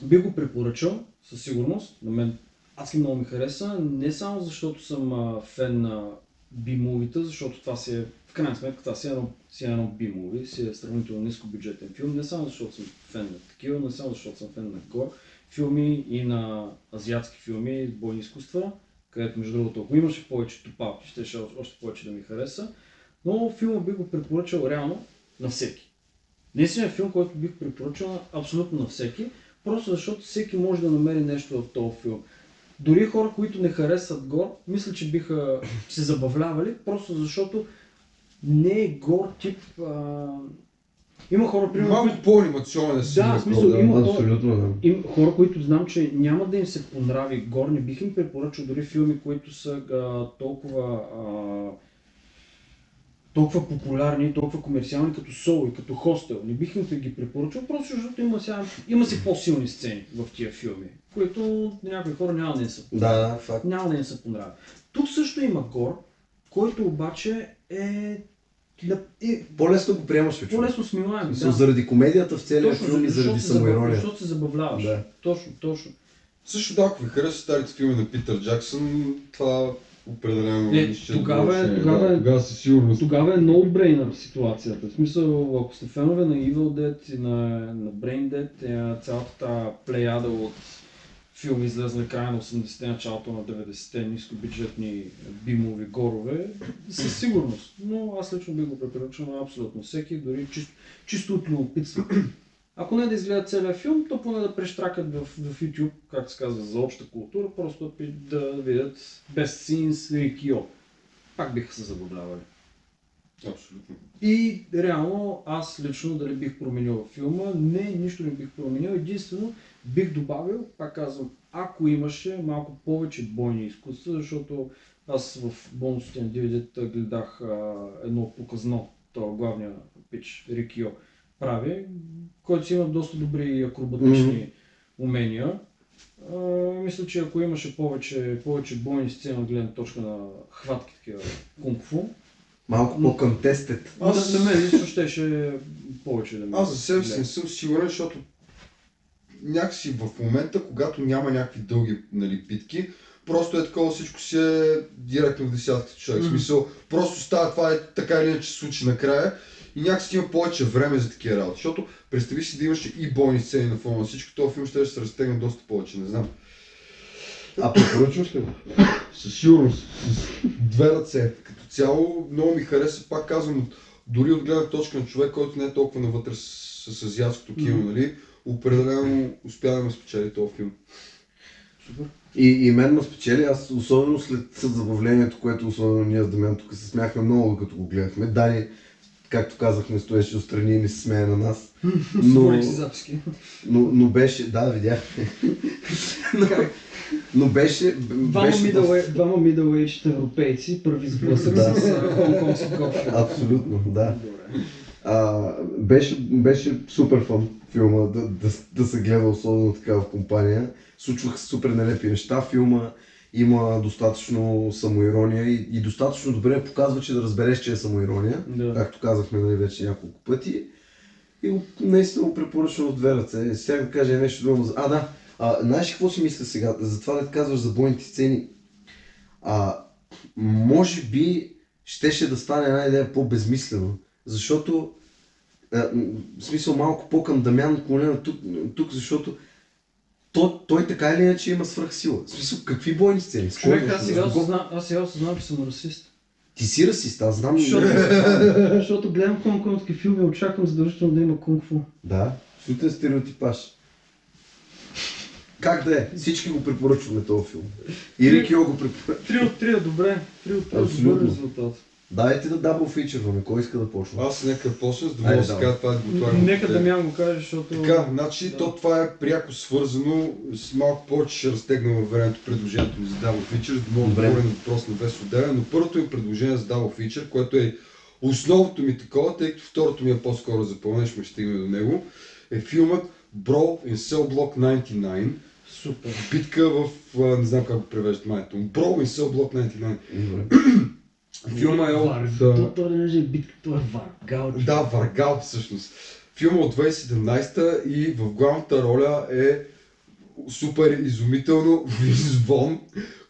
би го препоръчал, със сигурност. На мен адски много ми хареса, не само защото съм а, фен на би-мувита, защото това си е, крайна сметка, това си едно, си едно би-муви, си е сравнително ниско бюджетен филм, не само защото съм фен на такива, не само защото съм фен на гор филми и на азиатски филми, бойни изкуства, където между другото, ако имаше повече топалки, ще, ще още повече да ми хареса, но филма би го препоръчал реално на всеки. Наистина е филм, който бих препоръчал абсолютно на всеки, просто защото всеки може да намери нещо в този филм. Дори хора, които не харесват гор, мисля, че биха се забавлявали, просто защото не е гор тип... А... Има хора, примерно, Малко по-анимационен е Да, смисъл, да. има хора- Абсолютно, да. им, хора, които знам, че няма да им се понрави гор, не бих им препоръчал дори филми, които са а, толкова а, толкова популярни, толкова комерциални като Соул и като Хостел. Не бих им ги препоръчал, просто защото има, сега, има си по-силни сцени в тия филми, които някои хора няма да им се Да, да, факт. няма да им се понрави. Тук също има гор, който обаче е, е По-лесно го приемаш, човек. по-лесно смилаем. Мисъл, Заради комедията в целия Точно, филм и заради самоирония. Защото се забавляваш. Да. Точно, точно. Също да, ако ви харесват старите филми на Питър Джаксън, това определено Не, нищо тогава е- лошо тогава е- да, тогава сигурност. Тогава е no-brainer ситуацията. В смисъл, ако сте фенове на Evil Dead и на, на Brain Dead, е, цялата плеяда от филми излезли края на 80-те, началото на 90-те, нискобюджетни бимови горове, със сигурност. Но аз лично би го препоръчал на абсолютно всеки, дори чисто, чисто от любопитство. Ако не да изгледат целият филм, то поне да прещракат в, в YouTube, както се казва, за обща култура, просто да, видят Best Scenes Рикио. Пак биха се забавлявали. Абсолютно. И реално аз лично дали бих променил филма, не, нищо не бих променил. Единствено бих добавил, пак казвам, ако имаше малко повече бойни изкуства, защото аз в бонусите на DVD гледах а, едно показно, това главния пич Рикио прави, който си има доста добри акробатични умения. А, мисля, че ако имаше повече, повече бойни сцени от гледна точка на хватки такива кунг-фу, Малко по-контестед. Аз- аз... На, на мен лично щеше повече да ми Аз за себе си не съм сигурен, защото някакси в момента, когато няма някакви дълги нали, битки, просто е такова, всичко си е директно в десятката човек. Мгм. смисъл, просто става това е така или иначе се случи накрая и някакси има повече време за такива работи. Защото представи си да имаш и бойни сцени на фона на всичко, този филм ще се разтегне доста повече, не знам. А препоръчваш ли го? Със сигурност. С две ръце. Като цяло много ми хареса, пак казвам, дори от гледна точка на човек, който не е толкова навътре с, с азиатското кино, Мгм. нали? Определено успя да ме спечели този филм. Супер. И, и мен ме спечели, аз особено след забавлението, което особено ние с Дамян тук се смяхме много, докато го гледахме. Дани, както казахме, стоеше отстрани и не се смее на нас. Но, си записки. но, но беше, да, видях. но, но беше, Двама middle-aged европейци, първи сблъсък Да. с а, хонконгски кофе. Абсолютно, да. А, беше, беше супер фан филма да, да, да се гледа особено така в компания. Случваха се супер нелепи неща. Филма има достатъчно самоирония и, и достатъчно добре показва, че да разбереш, че е самоирония. Да. Както казахме нали, вече няколко пъти. И го, наистина го препоръчвам от две ръце. Сега да кажа нещо друго. А, да. А, знаеш какво си мисля сега? За това да казваш за бойните сцени. А, може би щеше да стане една идея по-безмислено. Защото, в смисъл малко по-към Дамян клонена тук, тук защото то, той така или иначе има свръхсила. В смисъл, какви бойни сцени? Човек, аз сега С кого? осъзнавам, аз сега осъзнавам, че съм расист. Ти си расист, аз знам. Защото, защото гледам хонконгски филми и очаквам задължително да има кунг-фу. Да, защото е стереотипаж. Как да е? Всички го препоръчваме този филм. И Рикио го препоръчва. Три от три е добре. Три от три е добър резултат. Дайте да дабл фичърваме. Кой иска да почва? Аз нека почна, за да кажа това е готово. Нека да мям го каже, защото... Така, значи Да. то това е пряко свързано с малко повече ще разтегна във времето предложението ми за Feature, за да мога да отговоря на въпрос на Вес отделен, но първото ми предложение за Double Feature, което е основното ми такова, тъй като второто ми е по-скоро запълнен, ще ме стигне до него, е филмът Brawl in Cell Block 99, Супер. битка в, не знам как го превеждат майто, Brawl in Cell Block 99. Филма е от... То, то не е битка, то е варгал. Да, Варгал всъщност. Филма от 2017 и в главната роля е супер изумително Винс Вон,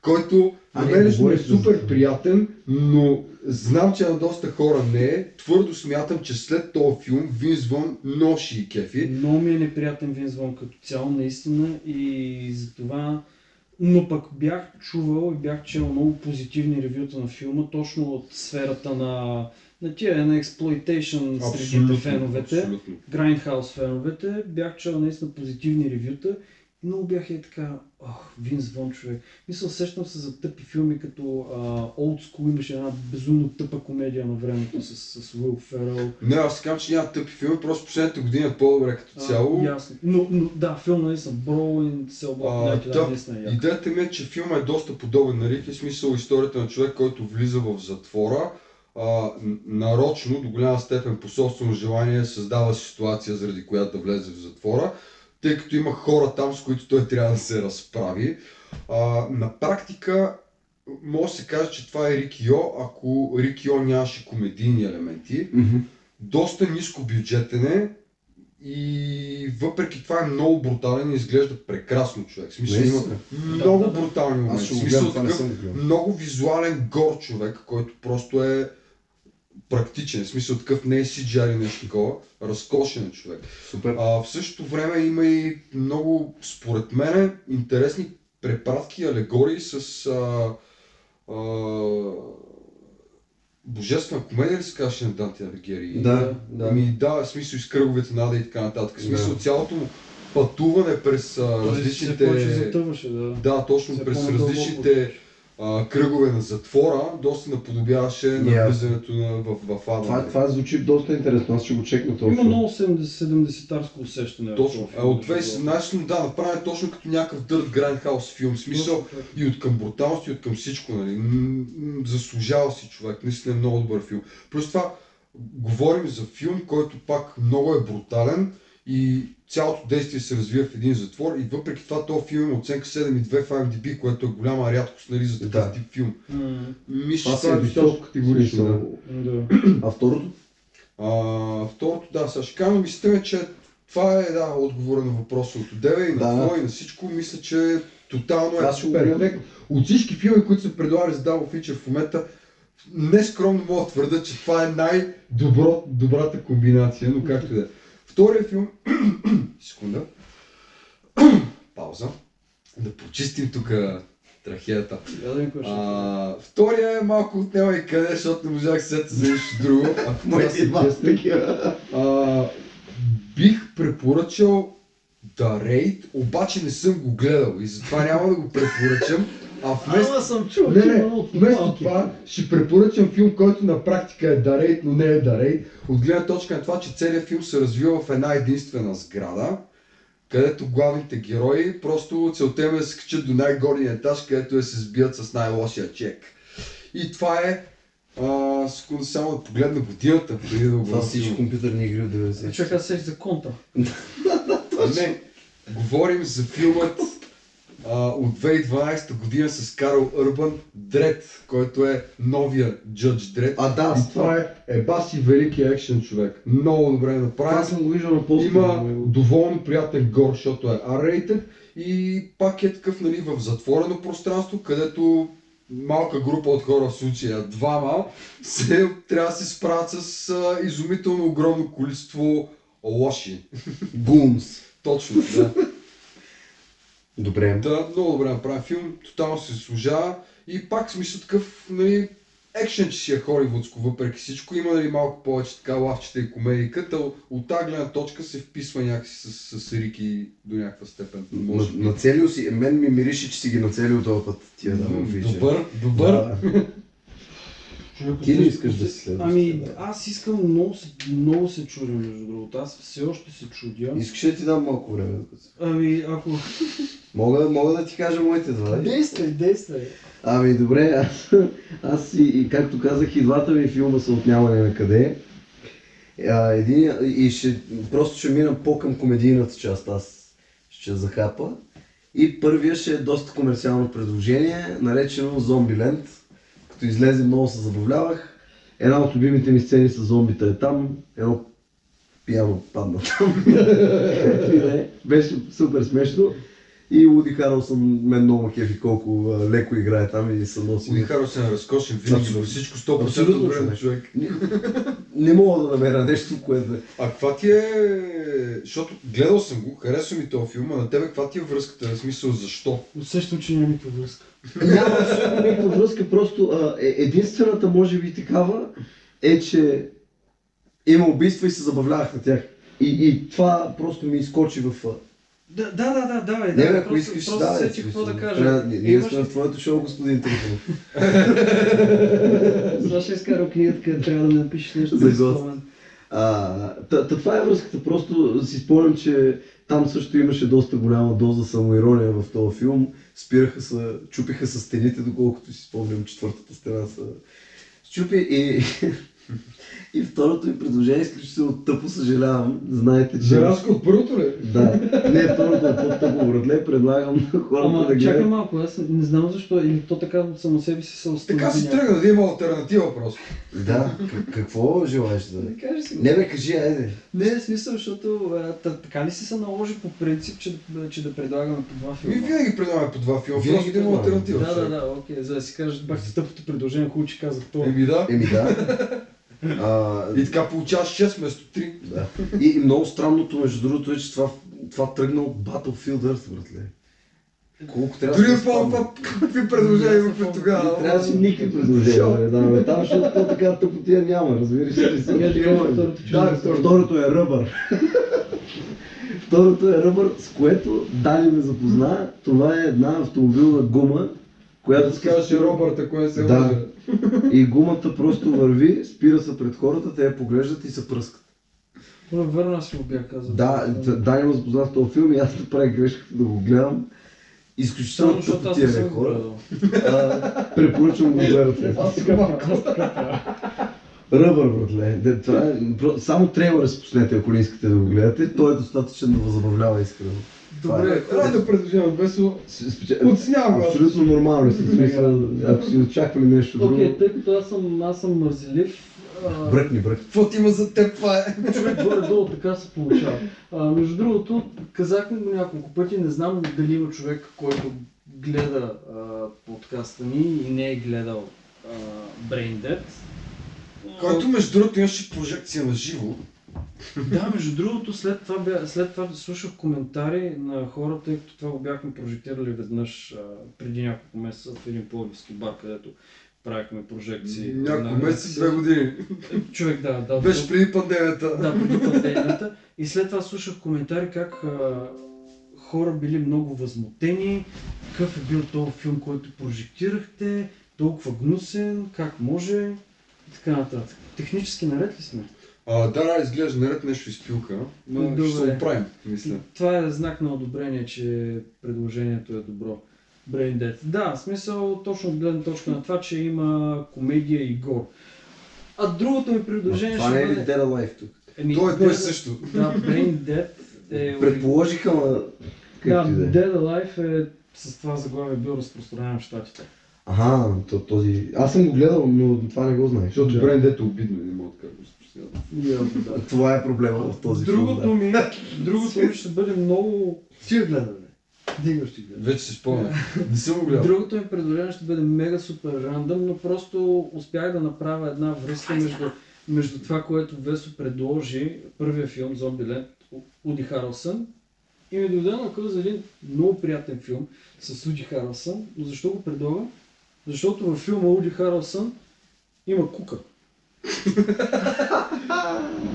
който на мен лично е супер приятен, но знам, че на доста хора не е. Твърдо смятам, че след този филм Винс Вон ноши и кефи. Много ми е неприятен Винс Вон като цяло, наистина, и затова... Но пък бях чувал и бях чел много позитивни ревюта на филма, точно от сферата на, на тия, на експлойтейшн среди феновете. Grindhouse феновете, бях чел наистина позитивни ревюта много бях е така, ох, Винс Вон човек. Мисля, сещам се за тъпи филми, като Old School имаше една безумно тъпа комедия на времето с, с Уил Ферел. Не, аз казвам, че няма тъпи филми, просто последната година е по-добре като цяло. А, ясно. Но, но да, филм Cell А, Block Night, да. Идеята ми е, че филма е доста подобен на Рики, в смисъл историята на човек, който влиза в затвора, а, нарочно, до голяма степен по собствено желание, създава ситуация, заради която да влезе в затвора, тъй като има хора там, с които той трябва да се разправи. А, на практика, може да се каже, че това е Рик Йо, ако Рик Йо нямаше комедийни елементи. Доста ниско бюджетен е и въпреки това е много брутален и изглежда прекрасно човек. В смисъл има много брутални моменти. Аз ще го гледам, такъв много визуален гор човек, който просто е практичен. В смисъл такъв не е CGI нещо такова. Разкошен е човек. Супер. А, в същото време има и много, според мен, интересни препратки алегории с а, а, божествена комедия ли се казваше на Данте Алигери? Да, да. Ами да, в смисъл и с кръговете нада и така нататък. В смисъл Да. цялото му пътуване през а, различните... Се затъваше, да. Да, точно Все през различните а, кръгове на затвора, доста наподобяваше на Yeah. влизането на, в, в ада. Това, това звучи доста интересно, аз ще го чекна този Има много 70-тарско усещане. Точно. филм, от между другото. 2017, но да, направен точно като някакъв Dirt Grindhouse филм. Смисъл и от към бруталност, и от към всичко. Нали. Заслужава си човек. Наистина е много добър филм. Плюс това, говорим за филм, който пак много е брутален и цялото действие се развива в един затвор и въпреки това този филм има оценка 7,2 в IMDb, което е голяма рядкост нали, за такъв Да. тип филм. М, Мисля, Това че е това е висок висок категорично. Да. А второто? А, второто, да, сега ще кажа, мисля, ми, че това е да, отговора на въпроса от Одеве и на Да. твой, и на всичко. Мисля, че тотално е го супер. От всички филми, които са предлагали за Double Feature в момента, нескромно мога да твърда, че това е най-добрата комбинация, но както да е. Втория филм, секунда, пауза, да почистим тук трахеята. Да. А, втория е малко отнема и къде, защото не можах да се за нещо друго. Ако да два честен. такива. Бих препоръчал The Raid, обаче не съм го гледал и затова няма да го препоръчам. А вместо, Ама съм чул, не, не, вместо това ще препоръчам филм, който на практика е Raid, но не е Raid. От гледна точка на това, че целият филм се развива в една единствена сграда, където главните герои просто целта им е да се качат до най-горния етаж, където е се сбият с най-лошия чек. И това е а, секунда само да погледна годината, преди да го Това всички компютърни игри от 90. Човек, аз за контра. Не, говорим за филмът а, от 2012 година с Карл Урбан Дред, който е новия Джъдж Дред. А, да, и това е ебаси велики екшен човек. Много добре Това направен. съм го виждал на пост. Има доволно приятен гор, защото е R-rated и пак е такъв нали, в затворено пространство, където малка група от хора, в случая двама, се, трябва да се справят с а, изумително огромно количество лоши. Гумс. Точно, да. Добре. Да, много добре направен филм, тотално се служава и пак смисъл такъв, нали, екшен, че си е холивудско, въпреки всичко. Има нали, малко повече така лавчета и комедика, та от тази гледна точка се вписва някакси с, с Рики до някаква степен. На, Може би. нацелил си, мен ми мирише, че си ги нацелил този път тия да М, фичери. Добър, добър. Да. Ти ли искаш да си следваш? Ами, аз искам много, се- много се чудя, между другото. Аз все още се чудя. Искаш ли да ти дам малко време? Ами, ако... Мога, мога да ти кажа моите два. Действай, действай. Ами добре, аз, аз и, и както казах, и двата ми филма са от нямане на къде. А, един, и ще, просто ще мина по-към комедийната част, аз ще захапа. И първия ще е доста комерциално предложение, наречено Зомбиленд. Като излезе много се забавлявах. Една от любимите ми сцени с зомбита е там, едно пияно падна там. Е. Беше супер смешно. И Уди Харелсън мен много кефи колко а, леко играе там и се носи. Уди Харелсън е разкошен, винаги във всичко 100% Абсолютно, добре човек. Не мога да намеря нещо, което е. А каква ти е... Защото гледал съм го, харесва ми този филм, а на тебе каква ти е връзката? В смисъл защо? Усещам, че няма никаква връзка. Няма абсолютно никаква връзка, просто а, е, единствената може би такава е, че има убийства и се забавлявах на тях. И, и това просто ми изкочи в... Да, да, да, да, давай, Не, давай, ако просто, искаш, просто да, сетих какво да кажа. Трябва, ние, Имаш сме в твоето шоу, господин Трифонов. Сега ще изкарам книгата, трябва да ми напишеш нещо За гост. А, та, та, това е връзката. Просто си спомням, че там също имаше доста голяма доза самоирония в този филм. Спираха се, чупиха се стените, доколкото си спомням, четвъртата стена се чупи и... И второто ми предложение, изключително тъпо съжалявам. Знаете, че... Разлика от първото ли? Да, не, второто е по-тъпо, братле. Предлагам на хората Ама да чакай малко, аз не знам защо, или то така от само себе си се установи. Така си тръгна да има альтернатива просто. Да, какво желаеш да... Не кажи си. Не бе, кажи, айде. Не, в смисъл, защото а, та- така ли си се наложи по принцип, че, да- че да предлагаме по два Ми филма? винаги предлагаме по два филма, Винаги да има альтернатива. Да, да, да, окей, за да си кажеш, бах тъпото предложение, хубаво, че казах това. Еми да. Еми да. А, И така получаваш 6 вместо 3. Да. И, и много странното, между другото, е, че това, това тръгна от Battlefield Earth, братле. Колко трябва Дори да не па- какви предложения имахме тогава. Трябва да си никакви предложения, да, бе. Там, защото то така тъпотия няма, разбираш ли? Имаме. какво е второто Да, е ръбър. Второто е ръбър, с което Дани ме запозна. Това е една автомобилна гума, която се казваше Робърта, кое се Да. И гумата просто върви, спира се пред хората, те я поглеждат и се пръскат. Аз си го бях казал. Да, Дани с този филм и аз направих грешката да го гледам. Изключително защото аз не хора. Препоръчвам го да гледате. Ръбър, братле. Е, само трейлера си пуснете, ако не искате да го гледате. Той е достатъчен да възобновлява искрено. Добре, е- предложение, Весо. С- спече- Отснявам го. Абсолютно нормално. е, в смисъл, Ако си очаквали нещо друго, Окей, тъй като аз съм, аз съм мързелив, бръкни, бръкни. Какво ти има за теб, това е? човек горе-долу така се получава. А, между другото, казахме го няколко пъти, не знам дали има човек, който гледа а, подкаста ни и не е гледал а, Brain Dead. Който между другото имаше прожекция на живо. Да, между другото, след това, бя, след това слушах коментари на хората, тъй като това го бяхме прожектирали веднъж а, преди няколко месеца в един по-близки бар, където правихме прожекции. Няколко месеца, две години. Човек, да, да. Беше преди пандемията. Да, преди пандемията. И след това слушах коментари как а, хора били много възмутени, какъв е бил този филм, който прожектирахте, толкова гнусен, как може и така нататък. Технически наред ли сме? А, да, да, изглежда наред нещо изпилка, но Добре. ще се оправим, мисля. Това е знак на одобрение, че предложението е добро. Brain Dead. Да, в смисъл точно от гледна точка на това, че има комедия и гор. А другото ми предложение Това не е ли бъде... Dead Alive тук? Еми, То е, то Dead- е също. Да, Brain Dead е... Предположиха, ма... Да, и е. Dead Alive е с това заглавие бил разпространен в Штатите. Ага, то, този... Аз съм го гледал, но това не го знаех. Защото Да. Брен Дето е обидно, не мога да кажа. Да. Това е проблема в този Другото филм. ми, другото ми ще бъде много... Ти я гледа, бе. Дига ще гледа. Вече си спомня. Не съм го гледал. Другото ми предложение ще бъде мега супер рандъм, но просто успях да направя една връзка между, между това, което Весо предложи, първия филм Зомбиленд, Уди Харълсън, и ми дойде на къл за един много приятен филм с Уди Харълсън. Но защо го предлагам? Защото във филма Уди Харълсън има кука.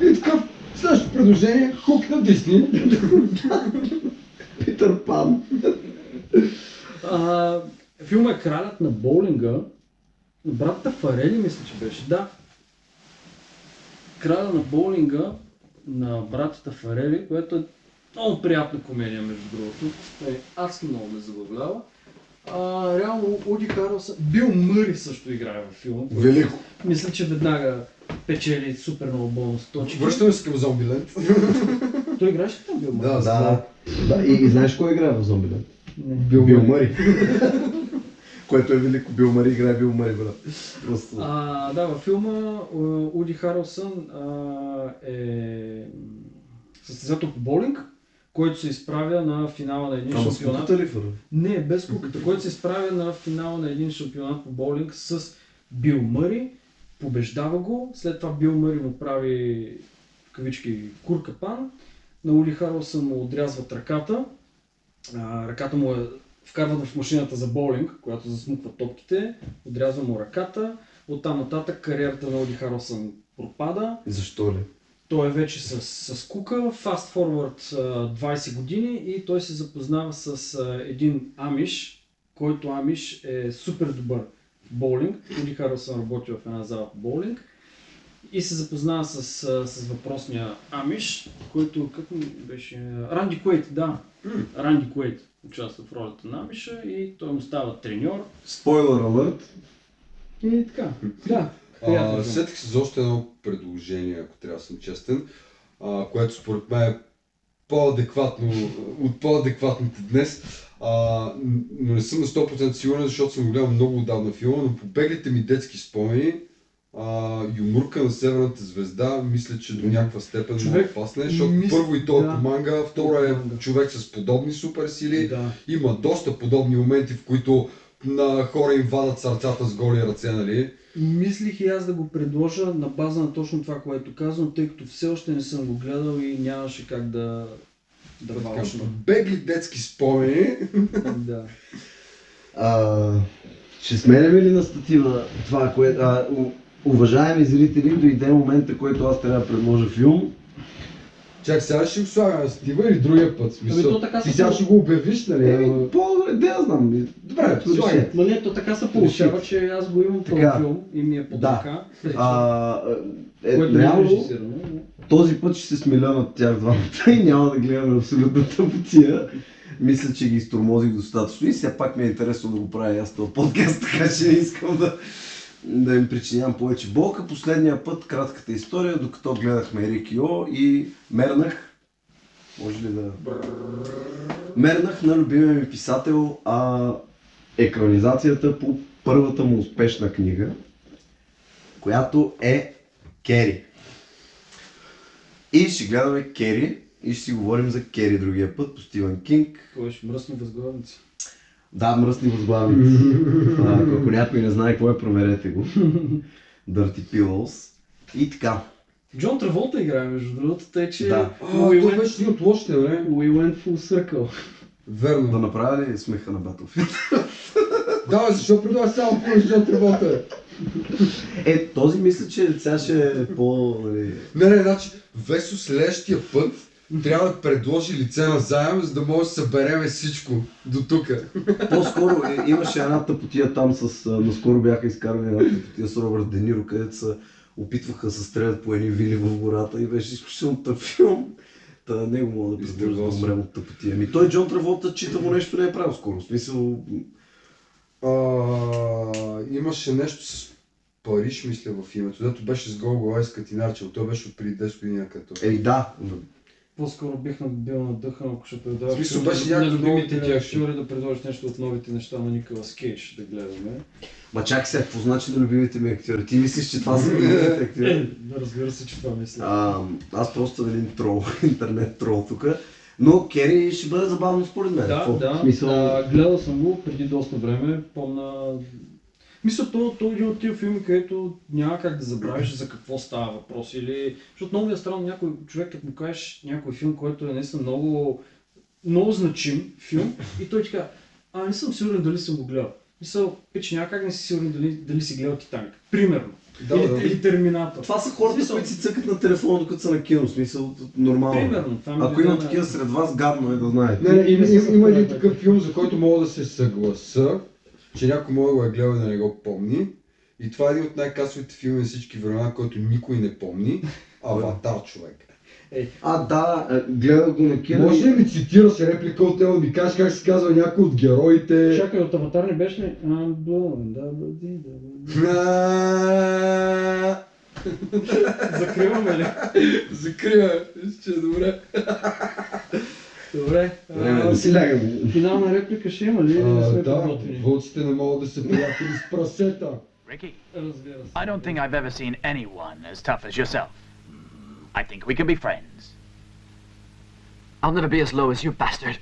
И така, следващото предложение, хук на Дисни. Питър Пан. А, филма е Кралят на боулинга. Братата Фарели, мисля, че беше. Да. Краля на боулинга на братята Фарели, което е много приятна комедия, между другото. Е, аз много ме забавлява. А, реално Уди Харълсън, Бил Мъри също играе в филма. Велико. Мисля, че веднага печели супер много бонус точки. Връщаме се към Зомбиленд. Той играеше ли там Бил Мъри? Да, Да, да. И, и знаеш кой играе в Зомбиленд? Не. Бил, Бил Мъри. Което е велико. Бил Мъри играе Бил Мъри, брат. Просто... А, да, във филма Уди Харълсън а, е състезател по боулинг, който се изправя на финала на един с шампионат. ли? Не, без куката, който се изправя на финала на един шампионат по боулинг с Бил Мъри, побеждава го, след това Бил Мъри му прави в кавички куркапан, на Ули Харлсън му отрязват ръката, а, ръката му е вкарват в машината за боулинг, която засмуква топките, отрязва му ръката, оттам нататък кариерата на Ули Харлсън пропада, Защо ли? Той е вече с, с Кука, fast forward а, 20 години и той се запознава с един Амиш, който Амиш е супер добър в боулинг. Уди Харлсън работи в една зала по боулинг и се запознава с, с въпросния Амиш, който как му беше... Ранди Куейт, да. Ранди Куейт участва в ролята на Амиша и той му става треньор Спойлер алърт. и така. Да. А, сетих се за още едно предложение, ако трябва да съм честен, а, което според мен е по-адекватно, от по-адекватните днес. А, но не съм на 100% сигурен, защото съм гледал много отдавна филма, но по беглите ми детски спомени, а, юморка на Северната звезда, мисля, че до някаква степен Човек, много опасна е, защото мис- първо и то е да. по манга, второ е човек с подобни суперсили, Да. има доста подобни моменти, в които на хора им вадат сърцата с голи ръце, нали? Мислих и аз да го предложа на база на точно това, което казвам, тъй като все още не съм го гледал и нямаше как да, да Така, валшна. Бегли детски спомени. да. А, ще сменяме ли на статива това, което... А, уважаеми зрители, дойде момента, който аз трябва да предложа филм. Чак сега ще го слагам на стива или другия път? Смисъл, Ами то така ти се сега ще го обявиш, нали? Еми, ама- по-добре, да я знам. Добре, слагай. Ма не, то така се получава, че аз го имам този Така. филм и ми е под Да. че- А, е, което не е реално, режисирано. но- този път ще се смиля над тях двамата и няма да гледаме абсолютната тъпотия. Мисля, че ги изтормозих достатъчно и все пак ми е интересно да го правя аз този подкаст, така че не искам да, да им причинявам повече болка. Последния път, кратката история, докато гледахме Рикио и мернах, може ли да... Мернах на любимия ми писател а, екранизацията по първата му успешна книга, която е Кери. И ще гледаме Кери и ще си говорим за Кери другия път по Стивен Кинг. Кой ще мръсни възглавници. Да, мръсни възглавници. Ако някой не знае какво е, проверете го. Dirty Pillows. И така. Джон Траволта играе, между другото, тъй че Да. А, we, той went, беше един от лошите, бе. we went full circle. Верно. Да направя ли смеха на Battlefield? Да, защо предлага само по Джон Траволта? Е, този мисля, че сега ще е по... Нали... Не, не, значи, Весо следващия път трябва да предложи лице на заем, за да може да събереме всичко до тук. По-скоро е, имаше една тъпотия там с... а, Наскоро бяха изкарали една тъпотия с Робърт Дениро, където се опитваха да се стрелят по едни вили в гората и беше изключително тъп филм. Та него мога да предложа да умрем от тъпотия. Ми той Джон Траволта чита му нещо не е правил скоро. В смисъл... А, имаше нещо с Париж, мисля, в името, дето беше с гол глава и с катинарче, той беше от преди 10 години като. Еми да, По-скоро бих бил надъхан, ако ще предаваш смисъл, беше на някакво любимите ти актьори да предложиш нещо от новите неща на Николас Кейдж да гледаме. Ма чакай сега, какво значи на любимите ми актьори? Ти мислиш, че това са любимите актьори? Е, разбира се, че това мисля. А, аз просто един трол, интернет трол тук. Но Кери ще бъде забавно според мен. Да, Какво? да. В Смисъл... А, гледал съм го преди доста време. Помна... Мисля, то, то е един от тия филми, където няма как да забравиш за какво става въпрос. Или... Защото много ми е странно някой човек, като му кажеш някой филм, който е наистина много, много значим филм и той ти казва, а не съм сигурен дали съм го гледал. Мисъл, пич, няма как не си сигурен дали, дали си гледал Титаник. Примерно. Да, или, да. или Терминатор. Това са хората, Смисъл- които си цъкат на телефона, докато са на кино. Смисъл, нормално. е. Примерно. Това ми Ако има такива сред вас, гадно е да знаете. Не, не, има, Не има, има един съгласен. такъв филм, за който мога да се съгласа, че някой може да го е гледал и да не го помни. И това е един от най-касовите филми на всички времена, който никой не помни. Аватар, човек. А, да, е, гледах го на кино. Може ли ми цитира се реплика от него, ми кажеш как се казва някой от героите? Чакай, от Аватар не беше ли? I'm blown, да, да, Закриваме ли? Закрива, ще е добре. Добре. Време а, да си лягам. Финална реплика ще има ли? или не А, сме да, подготвени? вълците не могат да се приятели с прасета. Ricky, Разбира се. I don't think I've ever seen anyone as tough as yourself. I think we can be friends. I'll never be as low as you, bastard.